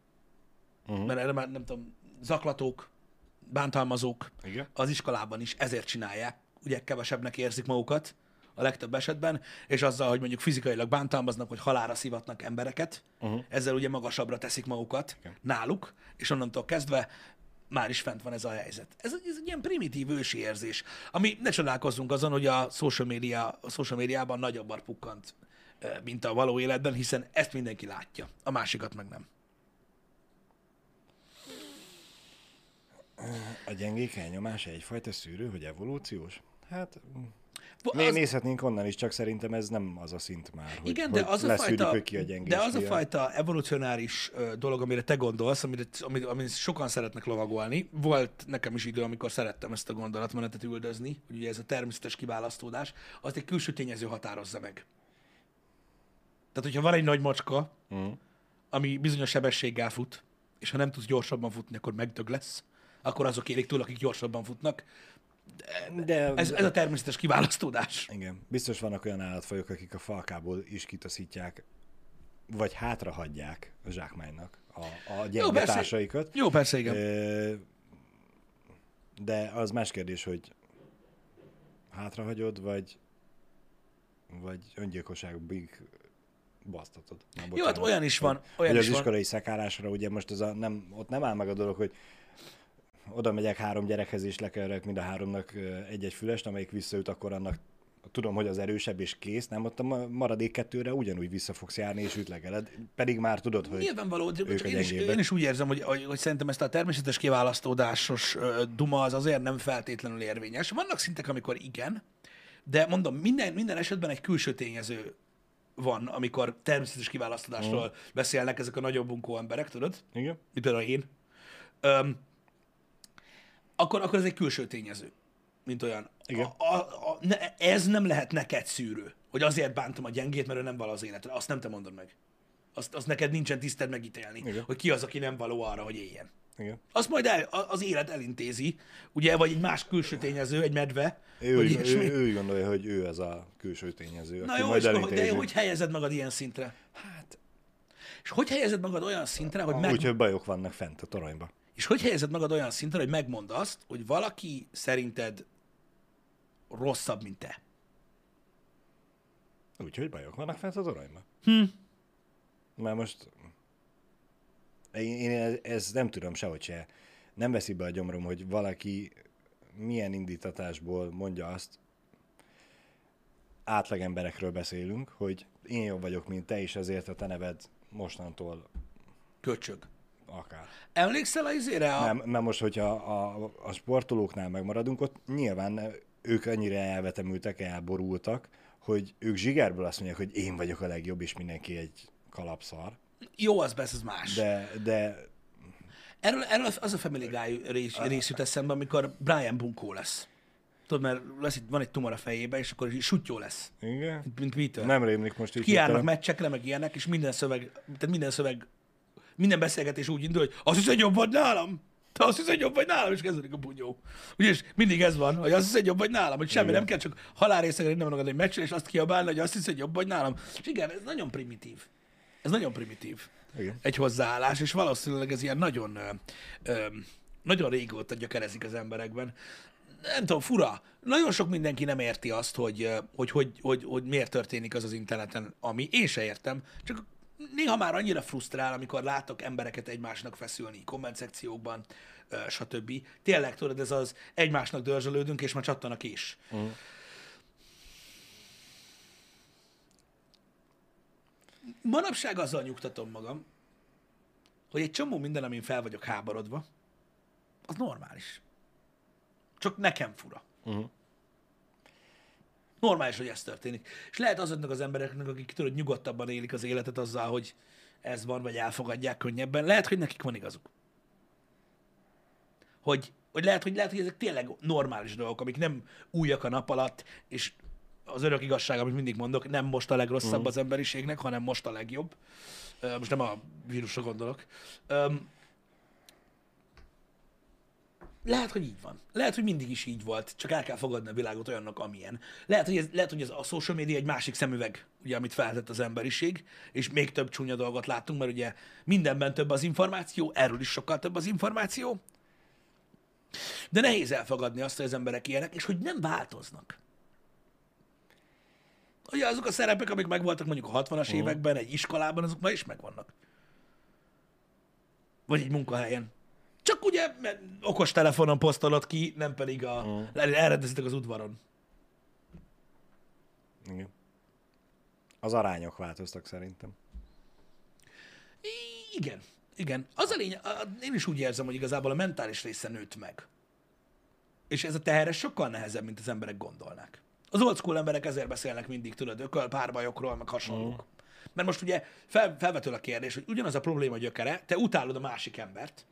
[SPEAKER 1] uh-huh. mert erre már nem tudom, zaklatók, bántalmazók
[SPEAKER 2] Igen.
[SPEAKER 1] az iskolában is ezért csinálják. Ugye kevesebbnek érzik magukat a legtöbb esetben, és azzal, hogy mondjuk fizikailag bántalmaznak, vagy halára szivatnak embereket, uh-huh. ezzel ugye magasabbra teszik magukat Igen. náluk, és onnantól kezdve már is fent van ez a helyzet. Ez, ez egy ilyen primitív ősi érzés, ami ne csodálkozzunk azon, hogy a social, media, a social médiában nagyobbar pukkant, mint a való életben, hiszen ezt mindenki látja, a másikat meg nem.
[SPEAKER 2] A gyengék elnyomása egyfajta szűrő, hogy evolúciós? Hát
[SPEAKER 1] Az-
[SPEAKER 2] az... nézhetnénk onnan is, csak szerintem ez nem az a szint már, hogy,
[SPEAKER 1] Igen,
[SPEAKER 2] hogy
[SPEAKER 1] de az a fajta,
[SPEAKER 2] hogy ki a gyengés.
[SPEAKER 1] de az a fajta evolucionáris dolog, amire te gondolsz, amire, amit, amit sokan szeretnek lovagolni, volt nekem is idő, amikor szerettem ezt a gondolatmenetet üldözni, hogy ugye ez a természetes kiválasztódás, azt egy külső tényező határozza meg. Tehát, hogyha van egy nagy macska,
[SPEAKER 2] Mhm.
[SPEAKER 1] ami bizonyos sebességgel fut, és ha nem tudsz gyorsabban futni, akkor megdög lesz, akkor azok élik túl, akik gyorsabban futnak.
[SPEAKER 2] De
[SPEAKER 1] Ez, ez a természetes kiválasztódás.
[SPEAKER 2] Igen, biztos vannak olyan állatfajok, akik a falkából is kitaszítják, vagy hátrahagyják a zsákmánynak a, a gyenge
[SPEAKER 1] persze.
[SPEAKER 2] társaikat.
[SPEAKER 1] Jó, persze, igen.
[SPEAKER 2] De az más kérdés, hogy hátrahagyod, vagy, vagy öngyilkosságig basztatod. Na,
[SPEAKER 1] Jó, hát olyan is van,
[SPEAKER 2] Hogy
[SPEAKER 1] olyan
[SPEAKER 2] az
[SPEAKER 1] is van.
[SPEAKER 2] iskolai szekálásra, ugye most ez a, nem, ott nem áll meg a dolog, hogy oda megyek három gyerekhez, és lekerek mind a háromnak egy-egy fülest, amelyik visszaüt, akkor annak tudom, hogy az erősebb és kész, nem ott a ma- maradék kettőre ugyanúgy vissza fogsz járni és ütlegeled, pedig már tudod, hogy
[SPEAKER 1] Nyilvánvaló, de
[SPEAKER 2] ők
[SPEAKER 1] én is, én is úgy érzem, hogy, hogy, hogy szerintem ezt a természetes kiválasztódásos ö, duma az azért nem feltétlenül érvényes. Vannak szintek, amikor igen, de mondom, minden, minden esetben egy külső tényező van, amikor természetes kiválasztásról
[SPEAKER 2] Mhm.
[SPEAKER 1] beszélnek ezek a nagyobb bunkó emberek, tudod?
[SPEAKER 2] Igen?
[SPEAKER 1] Mint például én. Öm, akkor, akkor ez egy külső tényező, mint olyan.
[SPEAKER 2] Igen.
[SPEAKER 1] A, a, a, ne, ez nem lehet neked szűrő, hogy azért bántom a gyengét, mert ő nem val az életre. Azt nem te mondod meg. Azt, azt neked nincsen tiszted megítélni,
[SPEAKER 2] Igen.
[SPEAKER 1] hogy ki az, aki nem való arra, hogy éljen.
[SPEAKER 2] Igen.
[SPEAKER 1] Azt majd el, az élet elintézi, ugye, vagy egy más külső tényező, egy medve,
[SPEAKER 2] Ő,
[SPEAKER 1] vagy
[SPEAKER 2] ő, ő, ő gondolja, hogy ő az a külső tényező,
[SPEAKER 1] Na
[SPEAKER 2] aki
[SPEAKER 1] jó,
[SPEAKER 2] majd elintézi.
[SPEAKER 1] de hogy helyezed magad ilyen szintre?
[SPEAKER 2] Hát,
[SPEAKER 1] És hogy helyezed magad olyan szintre, hogy meg,
[SPEAKER 2] úgyhogy bajok vannak fent a toronyba.
[SPEAKER 1] És hogy helyezed magad olyan szinten, hogy megmondd azt, hogy valaki szerinted rosszabb, mint te.
[SPEAKER 2] Úgyhogy bajok vannak fent a toronyban. Hm. Mert most én, én ezt nem tudom sehogy se. Nem veszi be a gyomrom, hogy valaki milyen indítatásból mondja azt, átlagemberekről beszélünk, hogy én jobb vagyok, mint te, és ezért a te neved mostantól
[SPEAKER 1] Köcsög.
[SPEAKER 2] Akár.
[SPEAKER 1] Emlékszel az izére? A...
[SPEAKER 2] Nem, mert most, hogyha a, a sportolóknál megmaradunk, ott nyilván ők annyira elvetemültek, elborultak, hogy ők zsigerből azt mondják, hogy én vagyok a legjobb, és mindenki egy kalapszar.
[SPEAKER 1] Jó, az persze, az más.
[SPEAKER 2] De, de
[SPEAKER 1] Erről, erről az a Family Guy rész, rész jut eszembe, amikor Brian bunkó lesz. Tudod, mert lesz itt, van egy tumor a fejében, és akkor sutyó lesz.
[SPEAKER 2] igen,
[SPEAKER 1] Mint Peter.
[SPEAKER 2] nem rémlik most így
[SPEAKER 1] Kiárnak
[SPEAKER 2] hirtelen.
[SPEAKER 1] meccsekre, meg ilyenek, és minden szöveg, tehát minden szöveg, minden beszélgetés úgy indul, hogy azt hiszed jobb vagy nálam? Te azt hiszed jobb vagy nálam, és kezdődik a bunyó. Ugyanis mindig ez van, hogy azt hiszed jobb vagy nálam, hogy semmi
[SPEAKER 2] Igen.
[SPEAKER 1] nem kell, csak halálrészegen nem magadni egy meccsen, és azt kiabálni, hogy azt hiszed jobb vagy nálam. És igen, ez nagyon primitív. Ez nagyon primitív.
[SPEAKER 2] Igen.
[SPEAKER 1] Egy hozzáállás, és valószínűleg ez ilyen nagyon, ö, ö, nagyon régóta gyökerezik az emberekben. Nem tudom, fura. Nagyon sok mindenki nem érti azt, hogy, hogy, hogy, hogy, hogy miért történik az az interneten, ami én se értem. Csak néha már annyira frusztrál, amikor látok embereket egymásnak feszülni komment szekciókban, stb. Tényleg, tudod, ez az egymásnak dörzsölődünk, és már csattanak is.
[SPEAKER 2] Mm.
[SPEAKER 1] Manapság azzal nyugtatom magam, hogy egy csomó minden, amin fel vagyok háborodva, az normális. Csak nekem fura.
[SPEAKER 2] Uh-huh.
[SPEAKER 1] Normális, hogy ez történik. És lehet azoknak az embereknek, akik tudod, nyugodtabban élik az életet azzal, hogy ez van, vagy elfogadják könnyebben, lehet, hogy nekik van igazuk. Hogy, hogy, lehet, hogy lehet, hogy ezek tényleg normális dolgok, amik nem újak a nap alatt, és az örök igazság, amit mindig mondok, nem most a legrosszabb az emberiségnek, hanem most a legjobb. Most nem a vírusra gondolok. Lehet, hogy így van. Lehet, hogy mindig is így volt, csak el kell fogadni a világot olyannak, amilyen. Lehet, hogy ez, lehet, hogy ez a social media egy másik szemüveg, ugye, amit feltett az emberiség, és még több csúnya dolgot láttunk, mert ugye mindenben több az információ, erről is sokkal több az információ. De nehéz elfogadni azt, hogy az emberek ilyenek, és hogy nem változnak. Ugye azok a szerepek, amik megvoltak mondjuk a 60-as években, egy iskolában, azok ma is megvannak. Vagy egy munkahelyen. Csak ugye mert okos telefonon posztolod ki, nem pedig a,
[SPEAKER 2] Mm.
[SPEAKER 1] elrendezitek az udvaron.
[SPEAKER 2] Igen. Az arányok változtak szerintem.
[SPEAKER 1] I- igen, igen. Az a lényeg, a- én is úgy érzem, hogy igazából a mentális része nőtt meg. És ez a teher sokkal nehezebb, mint az emberek gondolnák. Az old school emberek ezért beszélnek mindig, tudod, ököl, párbajokról, meg hasonlók. Mert most ugye fel, felvetül a kérdés, hogy ugyanaz a probléma gyökere, te utálod a másik embert,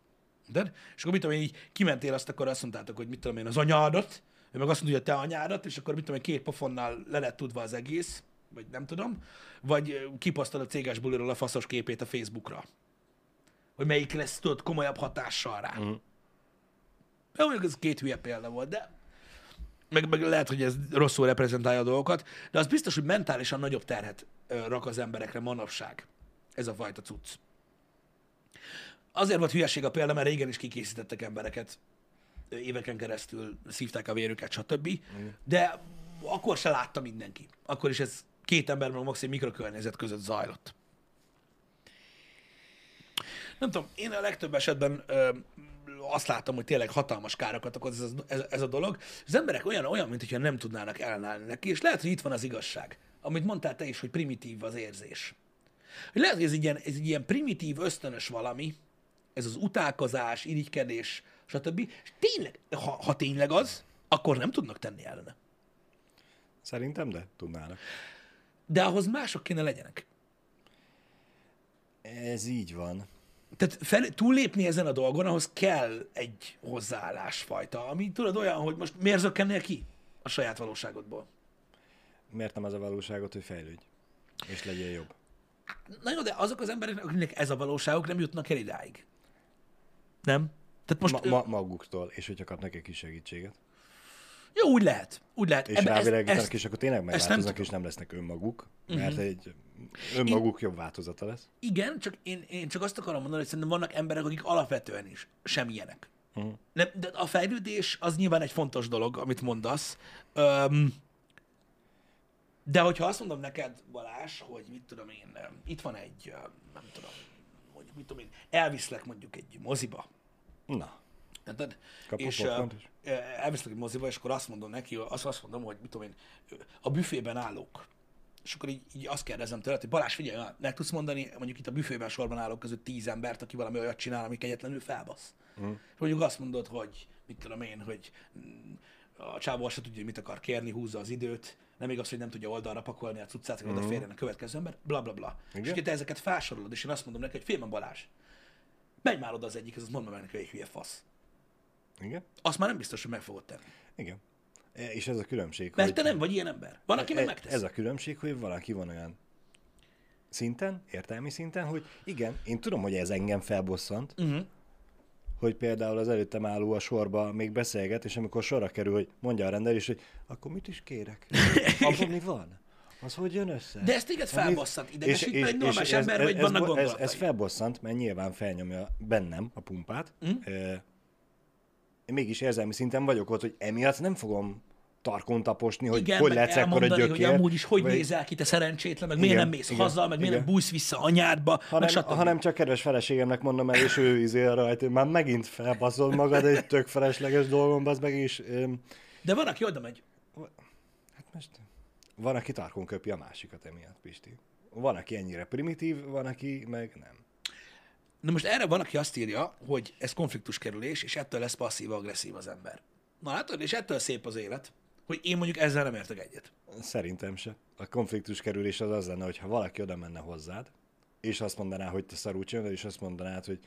[SPEAKER 1] de? És akkor mit tudom én, így kimentél azt, akkor azt mondtátok, hogy mit tudom én, az anyádat, ő meg azt mondja, hogy a te anyádat, és akkor mit tudom én, két pofonnal le lett tudva az egész, vagy nem tudom, vagy ö, kiposztol a céges buliról a faszos képét a Facebookra. Hogy melyik lesz, tudod, komolyabb hatással rá.
[SPEAKER 2] Mhm.
[SPEAKER 1] Jó, mondjuk ez két hülye példa volt, de meg, meg lehet, hogy ez rosszul reprezentálja a dolgokat, de az biztos, hogy mentálisan nagyobb terhet rak az emberekre manapság ez a fajta cucc. Azért volt hülyeség a példa, mert régen is kikészítettek embereket, éveken keresztül szívták a vérüket, stb. De akkor se látta mindenki. Akkor is ez két ember, meg max. egy mikrokörnyezet között zajlott. Nem tudom, én a legtöbb esetben ö, azt látom, hogy tényleg hatalmas károkat okoz ez, ez, ez a dolog. Az emberek olyan, olyan, mintha nem tudnának ellenállni neki, és lehet, hogy itt van az igazság. Amit mondtál te is, hogy primitív az érzés. Hogy lehet, hogy ez egy ilyen, ez egy ilyen primitív, ösztönös valami, ez az utálkozás, irigykedés, stb. És tényleg, ha, ha tényleg az, akkor nem tudnak tenni ellene.
[SPEAKER 2] Szerintem, de tudnának.
[SPEAKER 1] De ahhoz mások kéne legyenek.
[SPEAKER 2] Ez így van.
[SPEAKER 1] Tehát fel, túllépni ezen a dolgon, ahhoz kell egy hozzáállásfajta, ami tudod olyan, hogy most miért zökkennél ki a saját valóságodból.
[SPEAKER 2] Miért nem az a valóságot, hogy fejlődj? És legyél jobb.
[SPEAKER 1] Na jó, de azok az emberek, akiknek ez a valóságok, nem jutnak el idáig. Nem? Tehát most,
[SPEAKER 2] Ma, ma, maguktól, és hogyha kapnak egy kis segítséget.
[SPEAKER 1] jó, úgy lehet. Úgy lehet.
[SPEAKER 2] És rávilágítanak, és akkor tényleg
[SPEAKER 1] nem
[SPEAKER 2] megváltoznak.
[SPEAKER 1] Mhm.
[SPEAKER 2] és nem lesznek önmaguk, mert egy önmaguk jobb változata lesz.
[SPEAKER 1] Igen, csak én, én csak azt akarom mondani, hogy szerintem vannak emberek, akik alapvetően is sem ilyenek. Uh-huh. Nem, de a fejlődés az nyilván egy fontos dolog, amit mondasz. Öm, de hogyha azt mondom neked, Balázs, hogy mit tudom én, itt van egy, nem tudom, mondjuk mit tudom én, elviszlek mondjuk egy moziba,
[SPEAKER 2] Na,
[SPEAKER 1] Érted? És uh,
[SPEAKER 2] is?
[SPEAKER 1] elviszlek egy moziba, és akkor azt mondom neki, azt, azt mondom, hogy mit tudom én, a büfében állok. És akkor így, így azt kérdezem tőle, hogy Balázs, figyelj, meg tudsz mondani, mondjuk itt a büfében sorban állók között tíz embert, aki valami olyat csinál, ami kegyetlenül felbasz. Mm. És mondjuk azt mondod, hogy mit tudom én, hogy mm, a csávó azt se tudja, hogy mit akar kérni, húzza az időt, nem igaz, hogy nem tudja oldalra pakolni a cuccát, hogy oda férjen a következő ember, bla bla bla. És
[SPEAKER 2] Igen.
[SPEAKER 1] hogyha te ezeket felsorolod, és én azt mondom neki, hogy félmen Balázs, menj már oda az egyik, azt mondom meg neki, hogy hülye fasz.
[SPEAKER 2] igen,
[SPEAKER 1] Azt már nem biztos, hogy meg fogod tenni.
[SPEAKER 2] igen. E, És ez a különbség,
[SPEAKER 1] Mert
[SPEAKER 2] hogy
[SPEAKER 1] te nem vagy ilyen ember. Van, aki meg
[SPEAKER 2] e-
[SPEAKER 1] megteszi.
[SPEAKER 2] ez a különbség, hogy valaki van olyan szinten, értelmi szinten, hogy igen, én tudom, hogy ez engem felbosszant,
[SPEAKER 1] Uh-huh.
[SPEAKER 2] hogy például az előttem álló a sorba még beszélget, és amikor sorra kerül, hogy mondja a rendelés, hogy akkor mit is kérek? Abban mi van? Az hogy jön össze?
[SPEAKER 1] De ez téged
[SPEAKER 2] Amit-
[SPEAKER 1] felbosszant, idegesít, mert egy normális ember vagy,
[SPEAKER 2] ez,
[SPEAKER 1] vannak
[SPEAKER 2] ez, ez, ez felbosszant, mert nyilván felnyomja bennem a pumpát. Mm. Én mégis érzelmi szinten vagyok ott, hogy emiatt nem fogom tarkon taposni, hogy
[SPEAKER 1] Igen,
[SPEAKER 2] hogy
[SPEAKER 1] meg
[SPEAKER 2] lehetsz ekkora
[SPEAKER 1] elmondani, hogy
[SPEAKER 2] gyökér.
[SPEAKER 1] amúgy is hogy
[SPEAKER 2] vagy-
[SPEAKER 1] nézel ki, te szerencsétlen, meg miért
[SPEAKER 2] Igen,
[SPEAKER 1] nem mész
[SPEAKER 2] igen,
[SPEAKER 1] haza, meg miért
[SPEAKER 2] igen.
[SPEAKER 1] nem bújsz vissza anyádba, meg
[SPEAKER 2] hanem,
[SPEAKER 1] stb.
[SPEAKER 2] hanem csak kedves feleségemnek mondom el, és ő izé rajta, már megint felbaszol magad egy tök felesleges dolgon, az meg is. öm,
[SPEAKER 1] De van, aki oda megy.
[SPEAKER 2] Hát most van, aki tarkon köpi a másikat emiatt, Pisti. Van, aki ennyire primitív, van, aki meg nem.
[SPEAKER 1] Na most erre van, aki azt írja, hogy ez konfliktus kerülés, és ettől lesz passzív-agresszív az ember. Na látod, és ettől szép az élet, hogy én mondjuk ezzel nem értek egyet.
[SPEAKER 2] Szerintem se. A konfliktus kerülés az az lenne, hogyha valaki oda menne hozzád, és azt mondaná, hogy te szarul csinálod, és azt mondanád, hogy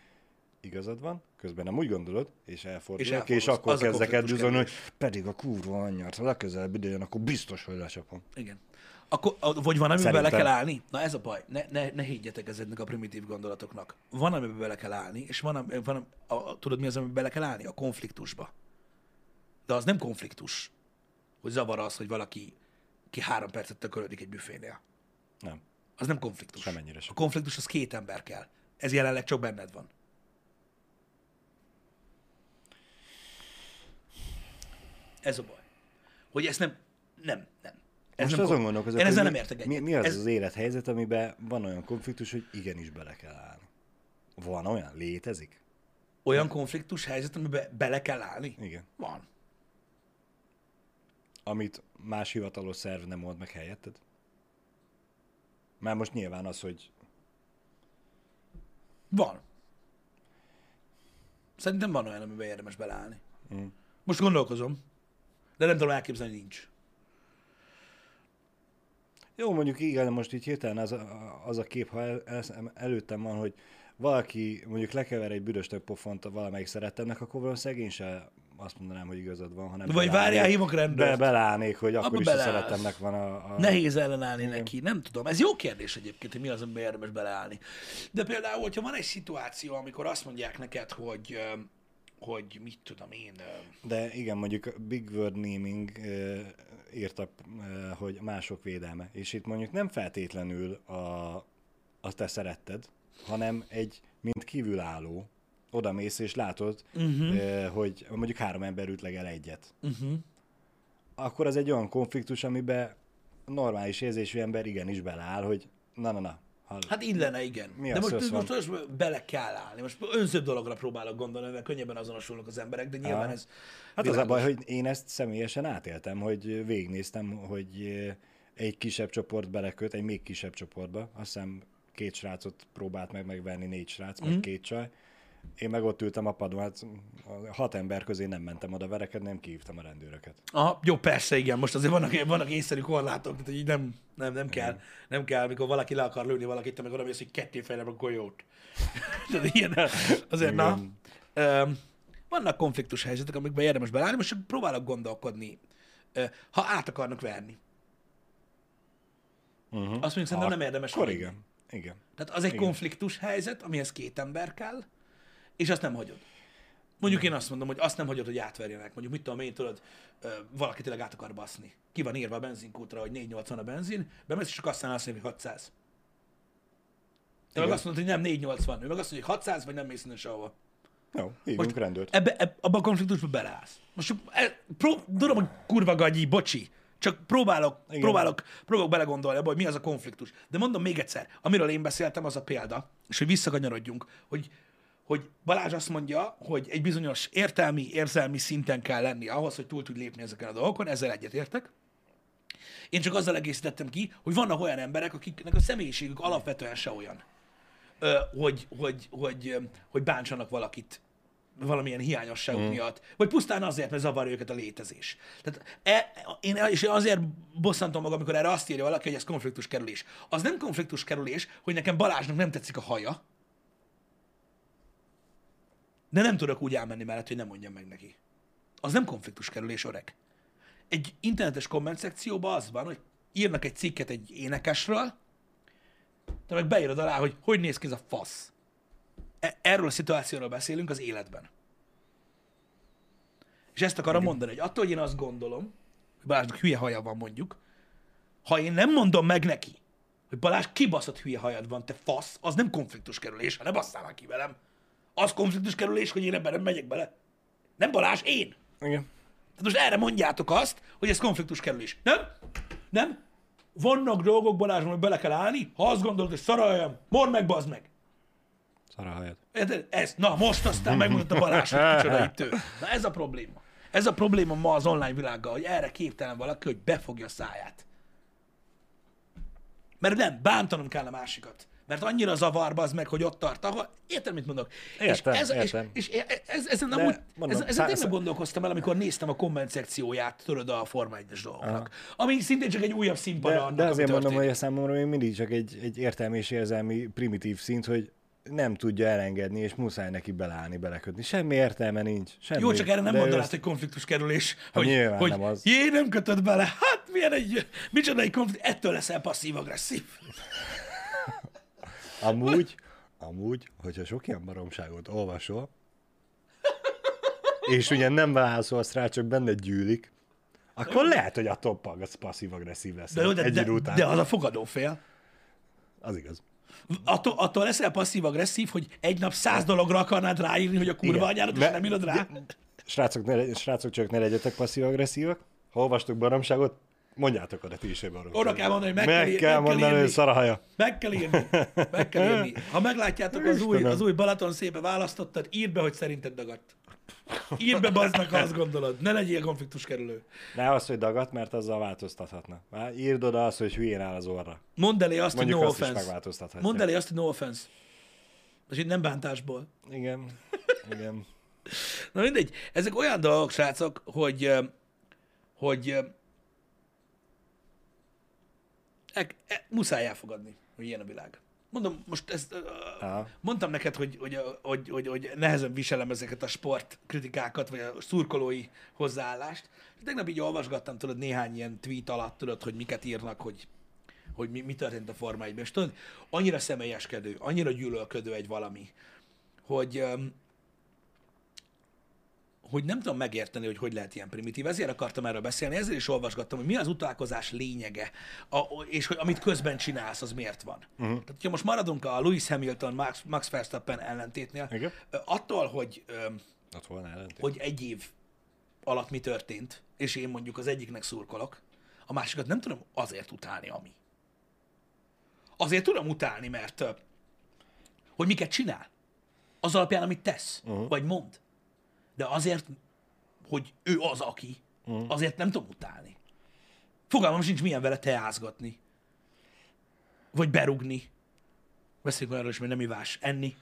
[SPEAKER 2] igazad van, közben nem úgy gondolod, és elfordulok, és,
[SPEAKER 1] elfordulsz.
[SPEAKER 2] és akkor
[SPEAKER 1] Az
[SPEAKER 2] kezdek el hogy pedig a kurva anyját, ha legközelebb idejön, akkor biztos, hogy lecsapom.
[SPEAKER 1] Igen. Akkor, vagy van, amiben
[SPEAKER 2] Szerintem.
[SPEAKER 1] bele kell állni? Na ez a baj. Ne, ne, ne higgyetek ezeknek a primitív gondolatoknak. Van, amiben bele kell állni, és van, van a, a, tudod mi az, amiben bele kell állni? A konfliktusba. De az nem konfliktus, hogy zavar az, hogy valaki ki három percet tökölődik egy büfénél.
[SPEAKER 2] Nem.
[SPEAKER 1] Az nem konfliktus.
[SPEAKER 2] Semennyire sem.
[SPEAKER 1] A konfliktus az két ember kell. Ez jelenleg csak benned van. Ez a baj. Hogy ezt nem, nem, nem. Ez
[SPEAKER 2] Most
[SPEAKER 1] nem
[SPEAKER 2] azon gondolkozok,
[SPEAKER 1] Én ezzel nem értek egyet.
[SPEAKER 2] mi, mi az
[SPEAKER 1] ez,
[SPEAKER 2] az élethelyzet, amiben van olyan konfliktus, hogy igenis bele kell állni. Van olyan? Létezik?
[SPEAKER 1] olyan konfliktus helyzet, amiben bele kell állni?
[SPEAKER 2] Igen.
[SPEAKER 1] Van.
[SPEAKER 2] Amit más hivatalos szerv nem old meg helyetted? Már most nyilván az, hogy
[SPEAKER 1] Van. Szerintem van olyan, amiben érdemes beleállni.
[SPEAKER 2] Mm.
[SPEAKER 1] Most gondolkozom, de nem tudom elképzelni, nincs.
[SPEAKER 2] Jó, mondjuk igen, most így hirtelen az a, az a kép, ha el, el, előttem van, hogy valaki mondjuk lekever egy büdös tök pofont a valamelyik szerettemnek, akkor valószínűleg én se azt mondanám, hogy igazad van, hanem
[SPEAKER 1] Vagy várjál, hívok rendőrt.
[SPEAKER 2] Be, beleállnék, hogy akkor
[SPEAKER 1] Abba
[SPEAKER 2] is a
[SPEAKER 1] beleállsz.
[SPEAKER 2] szerettemnek van a... a...
[SPEAKER 1] Nehéz ellenállni neki, nem tudom. Ez jó kérdés egyébként, hogy mi az, amiben érdemes beleállni. De például, hogyha van egy szituáció, amikor azt mondják neked, hogy, hogy mit tudom én,
[SPEAKER 2] De igen, mondjuk a Big Word Naming írta, uh, hogy mások védelme. És itt mondjuk nem feltétlenül a, a te szeretted, hanem egy, mint kívülálló, oda mész és látod, uh-huh. uh, hogy mondjuk három ember ütlegel egyet.
[SPEAKER 1] uh-huh.
[SPEAKER 2] Akkor az egy olyan konfliktus, amiben normális érzésű ember igenis beleáll, hogy na, na, na. Ha,
[SPEAKER 1] Hát illene, igen.
[SPEAKER 2] Mi
[SPEAKER 1] de most, most, most bele kell állni. Most önzőbb dologra próbálok gondolni, mert könnyebben azonosulnak az emberek, de nyilván
[SPEAKER 2] Aha.
[SPEAKER 1] ez
[SPEAKER 2] Hát az a
[SPEAKER 1] világos.
[SPEAKER 2] baj, hogy én ezt személyesen átéltem, hogy végignéztem, hogy eh, egy kisebb csoport beleköt, egy még kisebb csoportba. Azt hiszem két srácot próbált meg megvenni, négy srác, meg
[SPEAKER 1] Mhm.
[SPEAKER 2] két csaj. Én meg ott ültem a padon, hát hat ember közé nem mentem oda verekedni, nem kihívtam a rendőröket.
[SPEAKER 1] Aha, jó, persze, igen. Most azért vannak, vannak észszerű korlátok, tehát így nem, nem, nem kell, nem kell, mikor valaki le akar lőni valakit, te meg oda mész, hogy ketté fejlem a golyót. tehát ilyen, azért na.
[SPEAKER 2] Igen.
[SPEAKER 1] Öm, vannak konfliktus helyzetek, amikben érdemes belállni, most csak próbálok gondolkodni. Ha át akarnak verni.
[SPEAKER 2] Uh-huh.
[SPEAKER 1] Azt mondjuk szerintem nem érdemes
[SPEAKER 2] Akkor igen. Igen.
[SPEAKER 1] Tehát az egy
[SPEAKER 2] Igen.
[SPEAKER 1] konfliktus helyzet, amihez két ember kell, és azt nem hagyod. Mondjuk én azt mondom, hogy azt nem hagyod, hogy átverjenek. Mondjuk mit tudom én, tudod, valaki tényleg át akar baszni. Ki van írva a benzinkútra, hogy 480 a benzin, bemész, és csak azt mondja, hogy 600. Te meg azt mondod, hogy nem 480. Ő meg azt mondja, hogy 600, vagy nem mész innen sehova.
[SPEAKER 2] Jó, hívjunk rendőrt.
[SPEAKER 1] Ebbe, ebbe, abba a konfliktusba beleállsz. Most e, pró, tudom, hogy kurva gagyi, bocsi, csak próbálok,
[SPEAKER 2] Igen.
[SPEAKER 1] próbálok, próbálok belegondolni abba, hogy mi az a konfliktus. De mondom még egyszer, amiről én beszéltem, az a példa, és hogy visszakanyarodjunk, hogy, hogy Balázs azt mondja, hogy egy bizonyos értelmi, érzelmi szinten kell lenni ahhoz, hogy túl tud lépni ezeken a dolgokon, ezzel egyetértek. Én csak azzal egészítettem ki, hogy vannak olyan emberek, akiknek a személyiségük alapvetően se olyan, hogy, hogy, hogy, hogy bántsanak valakit valamilyen hiányosságuk mm. miatt, vagy pusztán azért, mert zavarja őket a létezés. Tehát e, én, és én azért bosszantom magam, amikor erre azt írja valaki, hogy ez konfliktus kerülés. Az nem konfliktus kerülés, hogy nekem Balázsnak nem tetszik a haja, de nem tudok úgy elmenni mellett, hogy nem mondjam meg neki. Az nem konfliktus kerülés, öreg. Egy internetes komment szekcióban az van, hogy írnak egy cikket egy énekesről, te meg beírod alá, hogy hogy néz ki ez a fasz. E- Erről a szituációról beszélünk az életben. És ezt akarom mondani, hogy attól, hogy én azt gondolom, hogy Balázsnak hülye haja van mondjuk, ha én nem mondom meg neki, hogy Balázs kibaszott hülye hajad van, te fasz, az nem konfliktus kerülés, ha ne basszál ki velem. Az konfliktus kerülés, hogy én ebben nem megyek bele. Nem Balázs, én.
[SPEAKER 2] Igen.
[SPEAKER 1] Tehát most erre mondjátok azt, hogy ez konfliktus kerülés. Nem? Nem? Vannak dolgok, Balázs, hogy bele kell állni, ha azt gondolod, hogy szaraljam, mondd meg, bazd meg.
[SPEAKER 2] Szar a hajad.
[SPEAKER 1] Érted? Ez, na most aztán megmutatta Balázs, hogy kicsoda itt ő. Na ez a probléma. Ez a probléma ma az online világgal, hogy erre képtelen valaki, hogy befogja a száját. Mert nem, bántanom kell a másikat. Mert annyira zavarba az meg, hogy ott tart, ahol... Érted, mit mondok?
[SPEAKER 2] Értem,
[SPEAKER 1] és ez,
[SPEAKER 2] értem.
[SPEAKER 1] És, és ez, ezen,
[SPEAKER 2] De
[SPEAKER 1] amúgy,
[SPEAKER 2] mondom,
[SPEAKER 1] ezen
[SPEAKER 2] szá-
[SPEAKER 1] tényleg gondolkoztam el, amikor néztem a komment szekcióját, tudod, a Forma 1-es dolgoknak. Ami szintén csak egy újabb színpad
[SPEAKER 2] De,
[SPEAKER 1] annak,
[SPEAKER 2] de azért mondom, hogy a számomra még mindig csak egy, egy értelmi és érzelmi primitív szint, hogy nem tudja elengedni, és muszáj neki beleállni, belekötni. Semmi értelme nincs. Semmi.
[SPEAKER 1] Jó, csak erre nem mondanád,
[SPEAKER 2] ő ezt-
[SPEAKER 1] hogy konfliktus kerülés, hogy,
[SPEAKER 2] nyilván
[SPEAKER 1] hogy
[SPEAKER 2] nem az.
[SPEAKER 1] jé, nem kötöd bele. Hát milyen egy, micsoda egy konfliktus, ettől leszel passzív-agresszív.
[SPEAKER 2] Amúgy, amúgy, hogyha sok ilyen baromságot olvasol, és ugye nem válaszolsz rá, csak benned gyűlik, akkor lehet, hogy a toppag az passzív-agresszív lesz
[SPEAKER 1] De, jó, de,
[SPEAKER 2] egy
[SPEAKER 1] de,
[SPEAKER 2] után.
[SPEAKER 1] de az a fogadó fél.
[SPEAKER 2] Az igaz.
[SPEAKER 1] Attól, attól leszel passzív-agresszív, hogy egy nap száz dologra akarnád ráírni, hogy a kurva
[SPEAKER 2] Igen.
[SPEAKER 1] anyádat, és
[SPEAKER 2] Ne-
[SPEAKER 1] nem írod rá.
[SPEAKER 2] Srácok, ne, srácok, csak ne legyetek passzív-agresszívak. Ha olvastok baromságot, mondjátok oda ti is baromságot.
[SPEAKER 1] Oda kell mondani, hogy meg,
[SPEAKER 2] Meg
[SPEAKER 1] kell,
[SPEAKER 2] kell
[SPEAKER 1] meg kell
[SPEAKER 2] mondani, hogy
[SPEAKER 1] írni.
[SPEAKER 2] szar a haja.
[SPEAKER 1] Meg kell írni. Meg kell írni. Ha meglátjátok az új, az új Balaton szépe választottad, írd be, hogy szerinted dagadt. Írd be, baznak, ha azt gondolod. Ne legyél konfliktus kerülő.
[SPEAKER 2] Ne azt, hogy dagat, mert azzal változtathatna. Már írd oda azt, hogy hülyén áll az orra.
[SPEAKER 1] Mondd elé azt,
[SPEAKER 2] Mondjuk
[SPEAKER 1] hogy no
[SPEAKER 2] azt
[SPEAKER 1] offense. Mondd elé azt, hogy no offense. És itt nem bántásból.
[SPEAKER 2] Igen, igen.
[SPEAKER 1] Na mindegy, ezek olyan dolgok, srácok, hogy, hogy e, e, muszáj elfogadni, hogy ilyen a világ. Mondom, most ezt,
[SPEAKER 2] Aha.
[SPEAKER 1] mondtam neked, hogy, hogy, hogy, hogy, hogy nehezen viselem ezeket a sportkritikákat, vagy a szurkolói hozzáállást. Tegnap így olvasgattam, tudod, néhány ilyen tweet alatt, tudod, hogy miket írnak, hogy, hogy mi, mi történt a Forma 1 És tudod, annyira személyeskedő, annyira gyűlölködő egy valami, hogy, hogy nem tudom megérteni, hogy hogy lehet ilyen primitív. Ezért akartam erről beszélni, ezért is olvasgattam, hogy mi az utálkozás lényege, a, és hogy amit közben csinálsz, az miért van. Uh-huh. Tehát, hogyha most maradunk a Lewis Hamilton, Max, Max Verstappen ellentétnél,
[SPEAKER 2] Igen.
[SPEAKER 1] attól, hogy,
[SPEAKER 2] Ott volna ellentét.
[SPEAKER 1] hogy egy év alatt mi történt, és én mondjuk az egyiknek szurkolok, a másikat nem tudom azért utálni, ami. Azért tudom utálni, mert hogy miket csinál. Az alapján, amit tesz, uh-huh. vagy mond. De azért, hogy ő az, aki, uh-huh. azért nem tudom utálni. Fogalmam sincs, milyen vele teázgatni. Vagy berugni. Beszéljünk olyanról is, hogy nem ivás. Enni.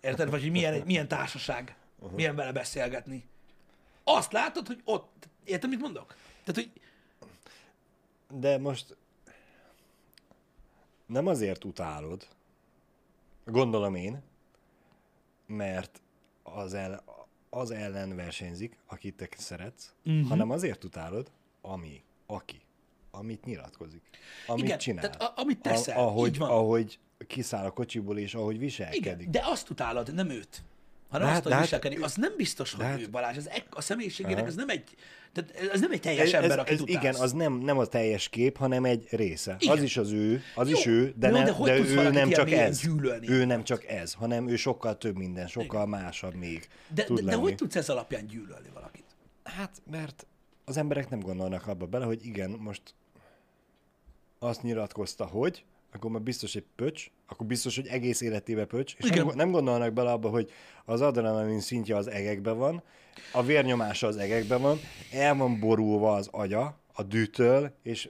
[SPEAKER 1] Érted? Vagy hogy milyen, milyen társaság. Uh-huh. Milyen vele beszélgetni. Azt látod, hogy ott... Érted, mit mondok? Tehát, hogy
[SPEAKER 2] De most nem azért utálod, gondolom én, mert az, el, az ellen versenyzik, akit te szeretsz, uh-huh. hanem azért utálod, ami, aki, amit nyilatkozik, amit
[SPEAKER 1] Igen,
[SPEAKER 2] csinál.
[SPEAKER 1] tehát a- amit teszel,
[SPEAKER 2] ahogy,
[SPEAKER 1] így van.
[SPEAKER 2] ahogy kiszáll a kocsiból, és ahogy viselkedik.
[SPEAKER 1] igen, de azt utálod, nem őt. Hanem
[SPEAKER 2] De
[SPEAKER 1] azt,
[SPEAKER 2] hát-
[SPEAKER 1] hogy
[SPEAKER 2] de hát-
[SPEAKER 1] viselkedik. Az nem biztos, hogy
[SPEAKER 2] hát-
[SPEAKER 1] ő Balázs. Az ek- a személyiségének ez nem egy, tehát ez nem egy teljes ember, akit utálsz.
[SPEAKER 2] igen, az nem, nem a teljes kép, hanem egy része.
[SPEAKER 1] Igen.
[SPEAKER 2] Az is az ő, az
[SPEAKER 1] Jó,
[SPEAKER 2] is ő, de,
[SPEAKER 1] jó,
[SPEAKER 2] nem,
[SPEAKER 1] de
[SPEAKER 2] de,
[SPEAKER 1] hogy tudsz
[SPEAKER 2] ő nem csak ez.
[SPEAKER 1] gyűlölni?
[SPEAKER 2] Ő nem csak ez, hanem ő sokkal több minden, sokkal másabb még
[SPEAKER 1] De,
[SPEAKER 2] tud
[SPEAKER 1] de, de
[SPEAKER 2] lenni.
[SPEAKER 1] hogy tudsz ez alapján gyűlölni valakit?
[SPEAKER 2] Hát, mert az emberek nem gondolnak abba bele, hogy igen, most azt nyilatkozta, hogy, akkor már biztos egy pöcs, akkor biztos, hogy egész életébe pöcs, és
[SPEAKER 1] Igen.
[SPEAKER 2] nem, nem gondolnak bele abba, hogy az adrenalin szintje az egekben van, a vérnyomása az egekben van, el van borulva az agya a dűtől, és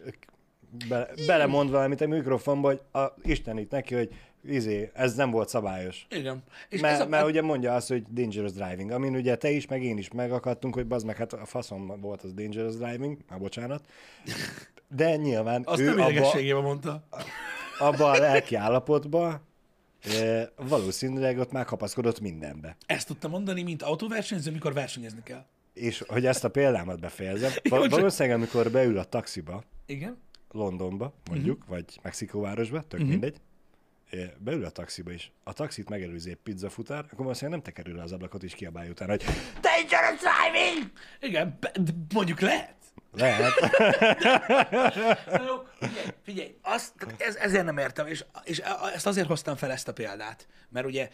[SPEAKER 2] be, belemond valamit a mikrofonba, hogy a, Isten itt neki, hogy izé, ez nem volt szabályos.
[SPEAKER 1] Igen. És
[SPEAKER 2] Mert,
[SPEAKER 1] ez a,
[SPEAKER 2] mert ugye mondja azt, hogy dangerous driving, amin ugye te is, meg én is megakadtunk, hogy bazd meg, hát a faszom volt az dangerous driving, már bocsánat. De nyilván
[SPEAKER 1] azt
[SPEAKER 2] ő
[SPEAKER 1] nem
[SPEAKER 2] abba,
[SPEAKER 1] mondta.
[SPEAKER 2] Abba a lelki állapotba e, valószínűleg ott már kapaszkodott mindenbe.
[SPEAKER 1] Ezt tudta mondani, mint autóversenyző, mikor versenyezni kell.
[SPEAKER 2] És hogy ezt a példámat befejezem, val- valószínűleg amikor beül a taxiba,
[SPEAKER 1] Igen.
[SPEAKER 2] Londonba, mondjuk, uh-huh. vagy Mexikóvárosba, tök uh-huh. mindegy, beül a taxiba is, a taxit megelőzi egy pizzafutár, akkor valószínűleg nem tekerül le az ablakot és kiabálja utána, hogy
[SPEAKER 1] Dangerous driving! Igen, mondjuk lehet.
[SPEAKER 2] Lehet.
[SPEAKER 1] Figyelj, figyelj azt, ez, ezért nem értem, és, és a- ezt azért hoztam fel ezt a példát, mert ugye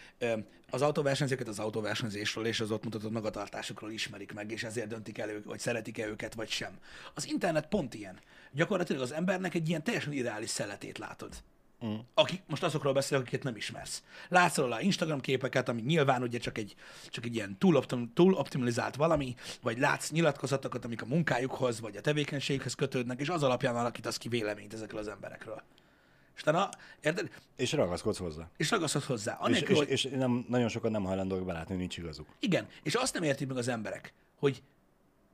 [SPEAKER 1] az autóversenyzőket az autóversenyzésről és az ott mutatott magatartásokról ismerik meg, és ezért döntik el, hogy szeretik-e őket, vagy sem. Az internet pont ilyen. Gyakorlatilag az embernek egy ilyen teljesen ideális szeletét látod. Mm. Akik, most azokról beszélek, akiket nem ismersz. Látsz róla Instagram képeket, ami nyilván ugye csak egy, csak egy ilyen túl, optim, túl optimalizált valami, vagy látsz nyilatkozatokat, amik a munkájukhoz, vagy a tevékenységhez kötődnek, és az alapján alakítasz ki véleményt ezekről az emberekről. És utána, érted?
[SPEAKER 2] és ragaszkodsz hozzá.
[SPEAKER 1] És ragaszkodsz hozzá.
[SPEAKER 2] És,
[SPEAKER 1] Anélkül,
[SPEAKER 2] és,
[SPEAKER 1] hogy...
[SPEAKER 2] és nem, nagyon sokan nem hajlandók belátni, hogy nincs igazuk.
[SPEAKER 1] Igen, és azt nem értik meg az emberek, hogy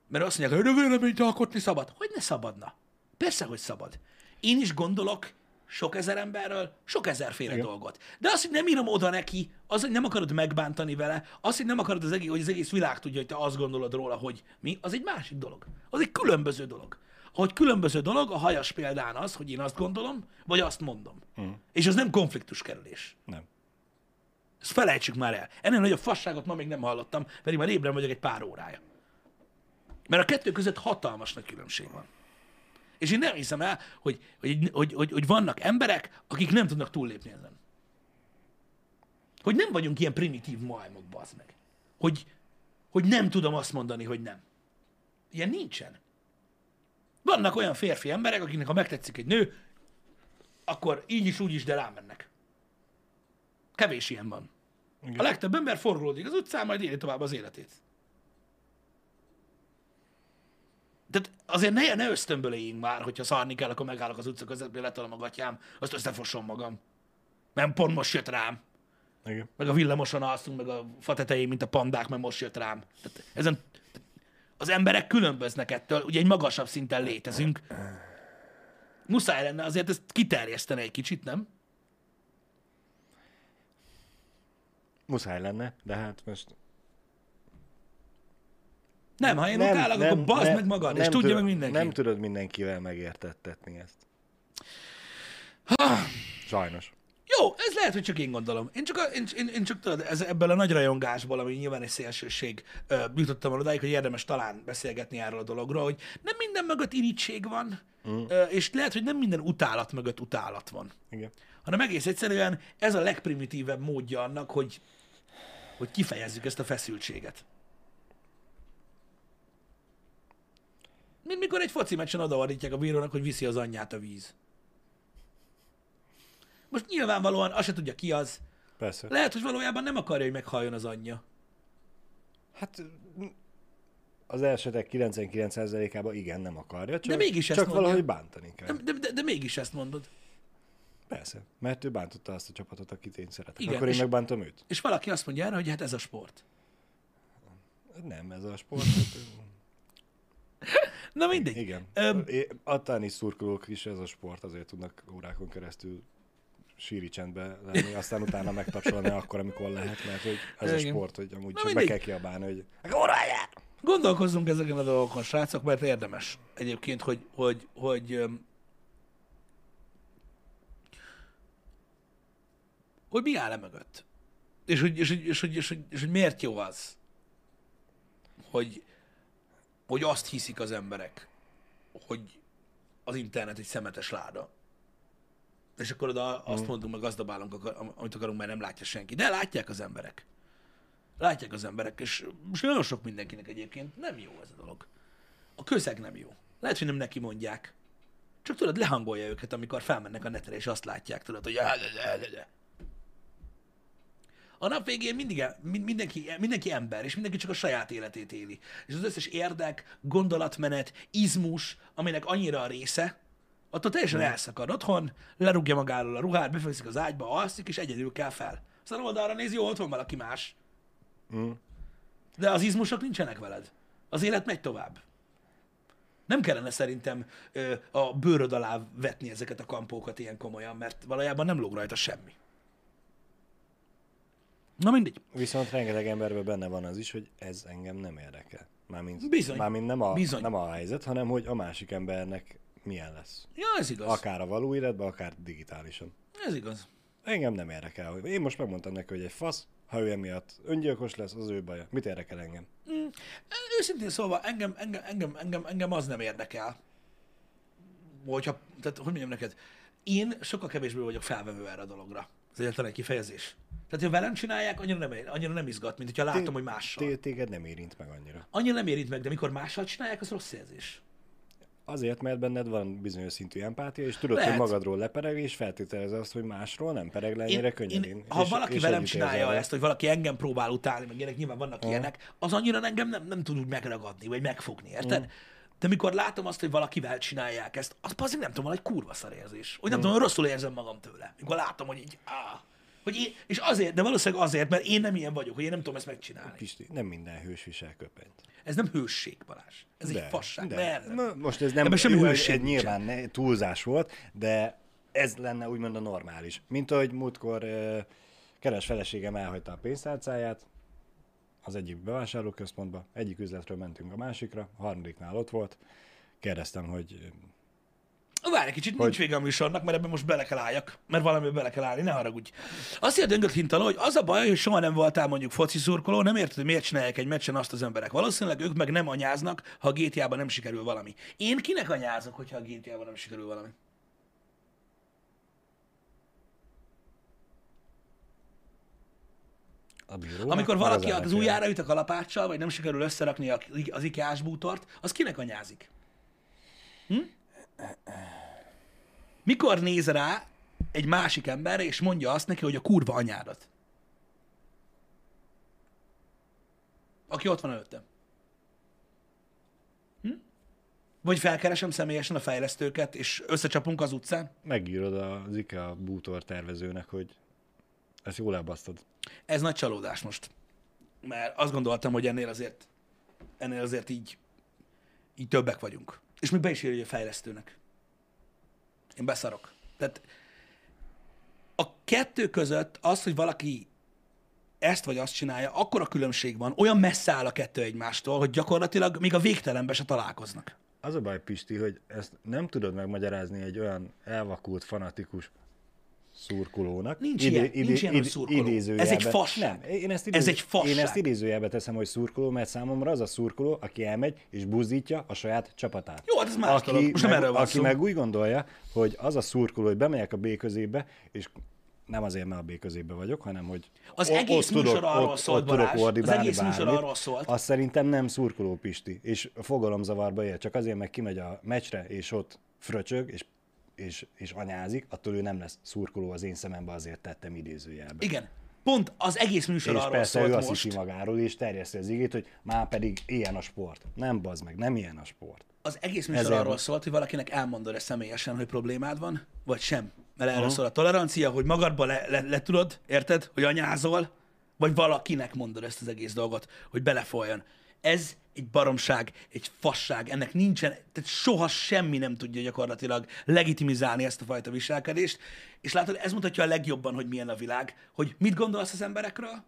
[SPEAKER 1] mert azt mondják, hogy véleményt alkotni szabad. Hogy ne szabadna? Persze, hogy szabad. Én is gondolok sok ezer emberről, sok ezerféle
[SPEAKER 2] Igen.
[SPEAKER 1] dolgot. De azt, hogy nem írom oda neki, az, hogy nem akarod megbántani vele, az, hogy nem akarod, az egész, hogy az egész világ tudja, hogy te azt gondolod róla, hogy mi, az egy másik dolog. Az egy különböző dolog. Hogy különböző dolog, a hajas példán az, hogy én azt gondolom, vagy azt mondom. Mm. És az nem konfliktus kerülés.
[SPEAKER 2] Nem.
[SPEAKER 1] Ezt felejtsük már el. Ennél nagyobb fasságot ma még nem hallottam, pedig már ébren vagyok egy pár órája. Mert a kettő között hatalmas nagy különbség van. És én nem hiszem el, hogy, hogy, hogy, hogy, hogy vannak emberek, akik nem tudnak túllépni ezen. Hogy nem vagyunk ilyen primitív majmok, bazd meg. Hogy, hogy nem tudom azt mondani, hogy nem. Ilyen nincsen. Vannak olyan férfi emberek, akiknek ha megtetszik egy nő, akkor így is, úgy is, de rámennek. Kevés ilyen van. A legtöbb ember forgolódik az utcán, majd éli tovább az életét. Tehát azért ne, ne ösztönböléljünk már, hogyha szarni kell, akkor megállok az utca közepén, letolom a gatyám, azt összefosom magam. Mert pont most jött rám.
[SPEAKER 2] Igen.
[SPEAKER 1] Meg a villamoson alszunk, meg a fa tetején, mint a pandák, mert most jött rám. Tehát ezen az emberek különböznek ettől, ugye egy magasabb szinten létezünk. Muszáj lenne azért ezt kiterjeszteni egy kicsit, nem?
[SPEAKER 2] Muszáj lenne, de hát most...
[SPEAKER 1] Nem, ha én utálok, akkor bazd meg magad, és tudja meg mindenki.
[SPEAKER 2] Nem tudod mindenkivel megértettetni ezt. Sajnos.
[SPEAKER 1] Jó, ez lehet, hogy csak én gondolom. Én csak, a, én, én, én csak tudod, ez, ebből a nagy rajongásból, ami nyilván egy szélsőség, ö, jutottam el odáig, hogy érdemes talán beszélgetni erről a dologról, hogy nem minden mögött irítség van, mm. ö, és lehet, hogy nem minden utálat mögött utálat van.
[SPEAKER 2] Igen.
[SPEAKER 1] hanem egész egyszerűen ez a legprimitívebb módja annak, hogy, hogy kifejezzük ezt a feszültséget. Mint mikor egy foci meccsen odaadítják a bírónak, hogy viszi az anyját a víz. Most nyilvánvalóan azt se tudja ki az.
[SPEAKER 2] Persze.
[SPEAKER 1] Lehet, hogy valójában nem akarja, hogy meghalljon az anyja.
[SPEAKER 2] Hát az esetek 99%-ában igen, nem akarja, csak,
[SPEAKER 1] mégis ezt
[SPEAKER 2] csak
[SPEAKER 1] mondja.
[SPEAKER 2] valahogy bántani kell.
[SPEAKER 1] De, de, de, de mégis ezt mondod.
[SPEAKER 2] Persze, mert ő bántotta azt a csapatot, akit én szeretek.
[SPEAKER 1] Igen,
[SPEAKER 2] Akkor én
[SPEAKER 1] és-
[SPEAKER 2] megbántom őt.
[SPEAKER 1] És valaki azt mondja erre, hogy hát ez a sport.
[SPEAKER 2] Nem, ez a sport.
[SPEAKER 1] Na mindegy.
[SPEAKER 2] igen.
[SPEAKER 1] Öm,
[SPEAKER 2] É- A tenisz szurkolók is ez a sport, azért tudnak órákon keresztül síri csendbe lenni, aztán utána megtapsolni akkor, amikor lehet, mert hogy ez a
[SPEAKER 1] Igen.
[SPEAKER 2] sport, hogy amúgy
[SPEAKER 1] Na
[SPEAKER 2] csak be
[SPEAKER 1] mindegy.
[SPEAKER 2] kell kiabálni, hogy óráját!
[SPEAKER 1] Gondolkozzunk ezeken a dolgokon, srácok, mert érdemes egyébként, hogy, hogy, hogy, öm, hogy mi áll e mögött. És hogy, és, hogy, és, hogy, és, hogy, és hogy miért jó az, hogy, hogy azt hiszik az emberek, hogy az internet egy szemetes láda. És akkor oda azt mondunk, meg akar- amit akarunk, mert nem látja senki. De látják az emberek. Látják az emberek, és, és nagyon sok mindenkinek egyébként nem jó ez a dolog. A közeg nem jó. Lehet, hogy nem neki mondják. Csak tudod, lehangolja őket, amikor felmennek a netre, és azt látják, tudod, hogy a nap végén mindig, min- mindenki, mindenki ember, és mindenki csak a saját életét éli. És az összes érdek, gondolatmenet, izmus, aminek annyira a része, attól teljesen elszakad otthon, lerúgja magáról a ruhát, befekszik az ágyba, alszik, és egyedül kell fel. Aztán oldalra nézi, jó, ott van valaki más. De az izmusok nincsenek veled. Az élet megy tovább. Nem kellene szerintem ö, a bőröd alá vetni ezeket a kampókat ilyen komolyan, mert valójában nem lóg rajta semmi. Na mindegy.
[SPEAKER 2] Viszont rengeteg emberben benne van az is, hogy ez engem nem érdekel. Mármint,
[SPEAKER 1] Bizony.
[SPEAKER 2] mármint nem, a,
[SPEAKER 1] Bizony.
[SPEAKER 2] nem a helyzet, hanem hogy a másik embernek milyen lesz.
[SPEAKER 1] Ja, ez igaz.
[SPEAKER 2] Akár a való életben, akár digitálisan.
[SPEAKER 1] Ez igaz.
[SPEAKER 2] Engem nem érdekel. Én most megmondtam neki, hogy egy fasz, ha ő emiatt öngyilkos lesz, az ő baja. Mit érdekel engem?
[SPEAKER 1] Őszintén szólva, engem, engem, engem, engem, engem az nem érdekel. Hogyha, tehát hogy mondjam neked, én sokkal kevésbé vagyok felvevő erre a dologra. Ez egyetlen egy kifejezés. Tehát, ha velem csinálják, annyira nem, annyira nem izgat, mint hogyha látom, hogy mással.
[SPEAKER 2] Té- téged nem érint meg annyira.
[SPEAKER 1] Annyira nem érint meg, de mikor mással csinálják, az rossz érzés.
[SPEAKER 2] Azért, mert benned van bizonyos szintű empátia, és tudod,
[SPEAKER 1] Lehet.
[SPEAKER 2] hogy magadról lepereg, és feltételez azt, hogy másról nem pereg le ennyire könnyedén.
[SPEAKER 1] én, ha
[SPEAKER 2] és,
[SPEAKER 1] valaki
[SPEAKER 2] és
[SPEAKER 1] velem csinálja
[SPEAKER 2] vele.
[SPEAKER 1] ezt, hogy valaki engem próbál utálni, meg ilyenek nyilván vannak ilyenek, az annyira engem nem, nem tud úgy megragadni, vagy megfogni, érted?
[SPEAKER 2] Mm.
[SPEAKER 1] De mikor látom azt, hogy valakivel csinálják ezt, az azért nem tudom, van egy kurva szar érzés. Hogy nem
[SPEAKER 2] Mm.
[SPEAKER 1] tudom, rosszul érzem magam tőle. Mikor látom, hogy így, áh, hogy én, és azért, de valószínűleg azért, mert én nem ilyen vagyok, hogy én nem tudom ezt megcsinálni.
[SPEAKER 2] Pisti, nem minden hős visel köpenyt.
[SPEAKER 1] Ez nem hősség, Balázs. Ez egy fasság.
[SPEAKER 2] de. Na, Most ez nem
[SPEAKER 1] Ebben semmi
[SPEAKER 2] ez nyilván ne, túlzás volt, de ez lenne úgymond a normális. Mint ahogy múltkor keres feleségem elhagyta a pénztárcáját, az egyik bevásárlóközpontba, egyik üzletről mentünk a másikra, a harmadiknál ott volt, kérdeztem, hogy
[SPEAKER 1] Várj egy kicsit, nincs vége a műsornak, mert ebben most bele kell álljak, mert valamiben bele kell állni, ne haragudj. Azt írja Döngök Hintaló, hogy az a baj, hogy soha nem voltál mondjuk foci szurkoló, nem érted, hogy miért csinálják egy meccsen azt az emberek. Valószínűleg ők meg nem anyáznak, ha a GTA-ban nem sikerül valami. Én kinek anyázok, hogyha a GTA-ban nem sikerül valami?
[SPEAKER 2] A bíró.
[SPEAKER 1] Amikor valaki az ujjára üt a kalapáccsal, vagy nem sikerül összerakni az IKEA-s bútort, az kinek anyázik? Hm? Mikor néz rá egy másik emberre, és mondja azt neki, hogy a kurva anyádat? Aki ott van előttem. Hm? Vagy felkeresem személyesen a fejlesztőket, és összecsapunk az utcán?
[SPEAKER 2] Megírod az IKEA bútor tervezőnek, hogy ezt jól elbasztod.
[SPEAKER 1] Ez nagy csalódás most. Mert azt gondoltam, hogy ennél azért, ennél azért így, így többek vagyunk. És még be is írja, a fejlesztőnek. Én beszarok. Tehát a kettő között az, hogy valaki ezt vagy azt csinálja, akkor a különbség van, olyan messze áll a kettő egymástól, hogy gyakorlatilag még a végtelenbe se találkoznak.
[SPEAKER 2] Az a baj, Pisti, hogy ezt nem tudod megmagyarázni egy olyan elvakult, fanatikus szurkolónak.
[SPEAKER 1] Nincs ilyen- nincs ilyen, hogy szurkoló. Ez egy fasság.
[SPEAKER 2] Nem, én ezt,
[SPEAKER 1] Ez egy fasság.
[SPEAKER 2] Én ezt idézőjelbe teszem, hogy szurkoló, mert számomra az a szurkoló, aki elmegy és buzítja a saját csapatát.
[SPEAKER 1] Jó, hát ez más dolog. Most nem
[SPEAKER 2] meg,
[SPEAKER 1] erről van
[SPEAKER 2] Aki
[SPEAKER 1] szó.
[SPEAKER 2] meg úgy gondolja, hogy az a szurkoló, hogy bemegyek a B közébe, és nem azért, mert a B közébe vagyok, hanem hogy
[SPEAKER 1] Az
[SPEAKER 2] o-
[SPEAKER 1] egész műsor arról szólt,
[SPEAKER 2] tudok
[SPEAKER 1] Balázs. Az egész
[SPEAKER 2] bármit,
[SPEAKER 1] arról szólt.
[SPEAKER 2] Az szerintem nem szurkoló Pisti, és fogalomzavarba él, csak azért, meg kimegy a meccsre, és ott fröcsög, és, és, és anyázik, attól ő nem lesz szurkoló az én szemembe, azért tettem idézőjelbe.
[SPEAKER 1] Igen. Pont az egész műsor
[SPEAKER 2] És
[SPEAKER 1] arról
[SPEAKER 2] persze ő
[SPEAKER 1] szólt
[SPEAKER 2] azt
[SPEAKER 1] most.
[SPEAKER 2] hiszi magáról, és terjeszti az igét, hogy már pedig ilyen a sport. Nem bazd meg, nem ilyen a sport.
[SPEAKER 1] Az egész műsor
[SPEAKER 2] Ezért-
[SPEAKER 1] arról szólt, hogy valakinek elmondod-e személyesen, hogy problémád van, vagy sem. Mert erről szól a tolerancia, hogy magadba le, le, le tudod, érted, hogy anyázol, vagy valakinek mondod ezt az egész dolgot, hogy belefoljon. Ez egy baromság, egy fasság, ennek nincsen, tehát soha semmi nem tudja gyakorlatilag legitimizálni ezt a fajta viselkedést, és látod, ez mutatja a legjobban, hogy milyen a világ, hogy mit gondolsz az emberekről,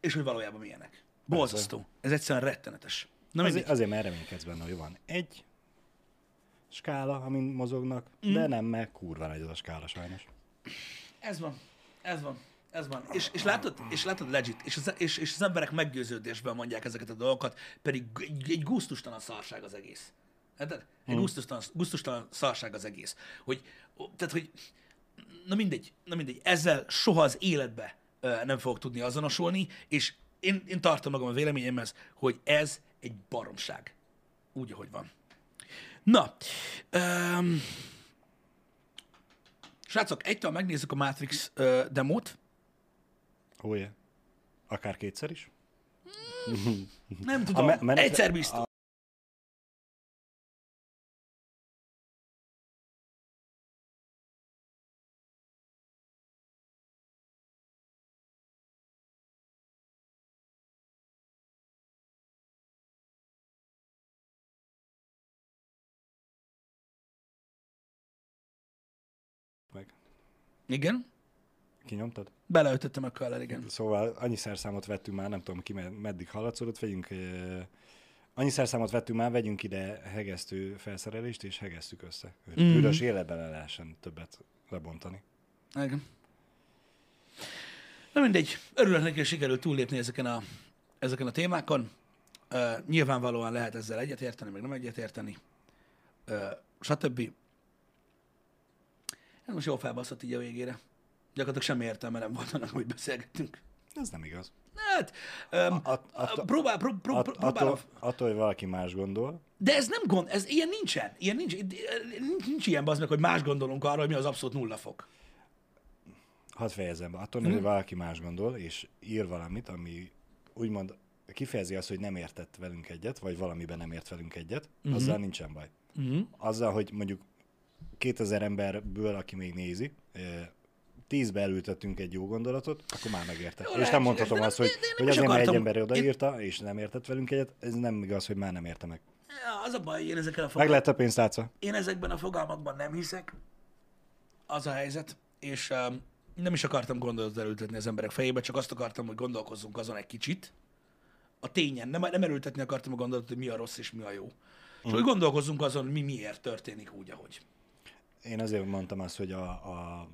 [SPEAKER 1] és hogy valójában milyenek. Borzasztó. Ez egyszerűen rettenetes. Na.
[SPEAKER 2] Azért, azért mert reménykedsz benne, hogy van egy skála, amin mozognak,
[SPEAKER 1] Mm.
[SPEAKER 2] de nem, mert kurva nagy az a skála sajnos.
[SPEAKER 1] Ez van. Ez van. Ez van. És, és, látod, és látod legit, és az, és, és az emberek meggyőződésben mondják ezeket a dolgokat, pedig egy, egy gusztustalan szarság az egész. Érted? Egy gusztustalan, gusztustalan szarság az egész. Hogy, tehát, hogy na mindegy, na mindegy, ezzel soha az életbe ö, nem fogok tudni azonosulni, és én, én tartom magam a véleményemhez, hogy ez egy baromság. Úgy, ahogy van. Na, um, srácok, egytől megnézzük a Matrix uh, demót.
[SPEAKER 2] Ó, yeah. Akár kétszer is?
[SPEAKER 1] Nem tudom,
[SPEAKER 2] me- menetre-
[SPEAKER 1] egyszer biztos.
[SPEAKER 2] Meg.
[SPEAKER 1] Igen,
[SPEAKER 2] Kinyomtad?
[SPEAKER 1] beleütöttem a color, igen.
[SPEAKER 2] Szóval annyi szerszámot vettünk már, nem tudom ki med- meddig hallatszódott, vegyünk, annyi szerszámot vettünk már, vegyünk ide hegesztő felszerelést, és hegesztük össze. Hogy
[SPEAKER 1] Mhm.
[SPEAKER 2] üres életben le lehessen többet lebontani.
[SPEAKER 1] Igen. Na mindegy, örülök neki, hogy sikerült túllépni ezeken a, ezeken a témákon. Uh, nyilvánvalóan lehet ezzel egyetérteni, meg nem egyetérteni. Uh, stb. Ez most jól felbaszott így a végére. Gyakorlatilag semmi értelme nem volt annak, hogy beszélgettünk.
[SPEAKER 2] Ez nem igaz.
[SPEAKER 1] Hát, um,
[SPEAKER 2] At- at-
[SPEAKER 1] próbál, pró, pró,
[SPEAKER 2] At-
[SPEAKER 1] pró, próbálom,
[SPEAKER 2] attól, attól, hogy valaki más gondol,
[SPEAKER 1] de ez nem gond, ez ilyen nincsen. Ilyen nincs, nincs, nincs ilyen bazd meg, hogy más gondolunk arra, hogy mi az abszolút nulla fok.
[SPEAKER 2] hadd fejezem be, attól, hogy valaki más gondol, és ír valamit, ami úgymond kifejezi azt, hogy nem értett velünk egyet, vagy valamiben nem ért velünk egyet,
[SPEAKER 1] Mhm.
[SPEAKER 2] azzal nincsen baj.
[SPEAKER 1] Uh-huh.
[SPEAKER 2] Azzal, hogy mondjuk 2000 emberből, aki még nézi, eh, tízbe elültettünk egy jó gondolatot, akkor már megérte.
[SPEAKER 1] Jó,
[SPEAKER 2] és nem mondhatom
[SPEAKER 1] de-
[SPEAKER 2] azt,
[SPEAKER 1] de-
[SPEAKER 2] hogy,
[SPEAKER 1] de nem
[SPEAKER 2] hogy azért, mert egy ember odaírta, és nem értett velünk egyet, ez nem igaz, hogy már nem érte meg.
[SPEAKER 1] Ja, az a baj, én ezekkel a
[SPEAKER 2] Meg
[SPEAKER 1] fogal...
[SPEAKER 2] lett a pénztárca.
[SPEAKER 1] én ezekben a fogalmakban nem hiszek. Az a helyzet. És um, nem is akartam gondolatot elültetni az emberek fejébe, csak azt akartam, hogy gondolkozzunk azon egy kicsit. A tényen. Nem, nem elültetni akartam a gondolatot, hogy mi a rossz és mi a jó. És hogy gondolkozzunk azon, hogy mi miért történik úgy, ahogy.
[SPEAKER 2] Én azért mondtam azt, hogy a, a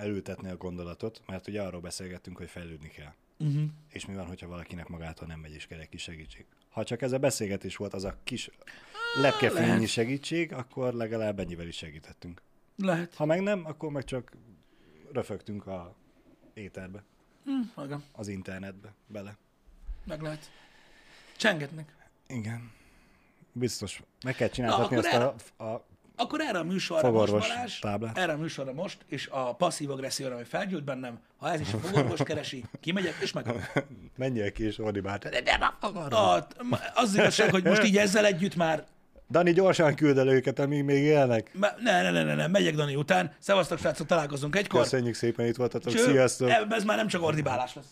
[SPEAKER 2] elültetni a gondolatot, mert ugye arról beszélgettünk, hogy fejlődni kell.
[SPEAKER 1] Uh-huh.
[SPEAKER 2] És mi van, hogyha valakinek magától nem megy és kell egy kis segítség? Ha csak ez a beszélgetés volt, az a kis lepkefényi segítség, akkor legalább ennyivel is segítettünk.
[SPEAKER 1] Lehet.
[SPEAKER 2] Ha meg nem, akkor meg csak röfögtünk a éterbe,
[SPEAKER 1] Hm, igen,
[SPEAKER 2] az internetbe bele.
[SPEAKER 1] meg lehet. Csengetnek.
[SPEAKER 2] Igen. Biztos. Meg kell csináltatni
[SPEAKER 1] Na,
[SPEAKER 2] azt
[SPEAKER 1] akkor
[SPEAKER 2] a, a
[SPEAKER 1] Akkor erre a műsorra
[SPEAKER 2] Fogorvos
[SPEAKER 1] most Balázs,
[SPEAKER 2] táblát.
[SPEAKER 1] erre a műsorra most, és a passzív agresszióra, ami felgyűlt bennem, ha ez is a fogorvos keresi, kimegyek, és meg.
[SPEAKER 2] menjél ki és ordibált.
[SPEAKER 1] De nem, a, az igazság, hogy most így ezzel együtt már
[SPEAKER 2] Dani, gyorsan küld el őket, amíg még élnek.
[SPEAKER 1] Ne, ne, ne, ne, ne, megyek Dani után. Szevasztok, srácok, találkozunk egykor.
[SPEAKER 2] Köszönjük szépen, itt voltatok.
[SPEAKER 1] Cső,
[SPEAKER 2] Sziasztok!
[SPEAKER 1] Ez már nem csak ordibálás lesz.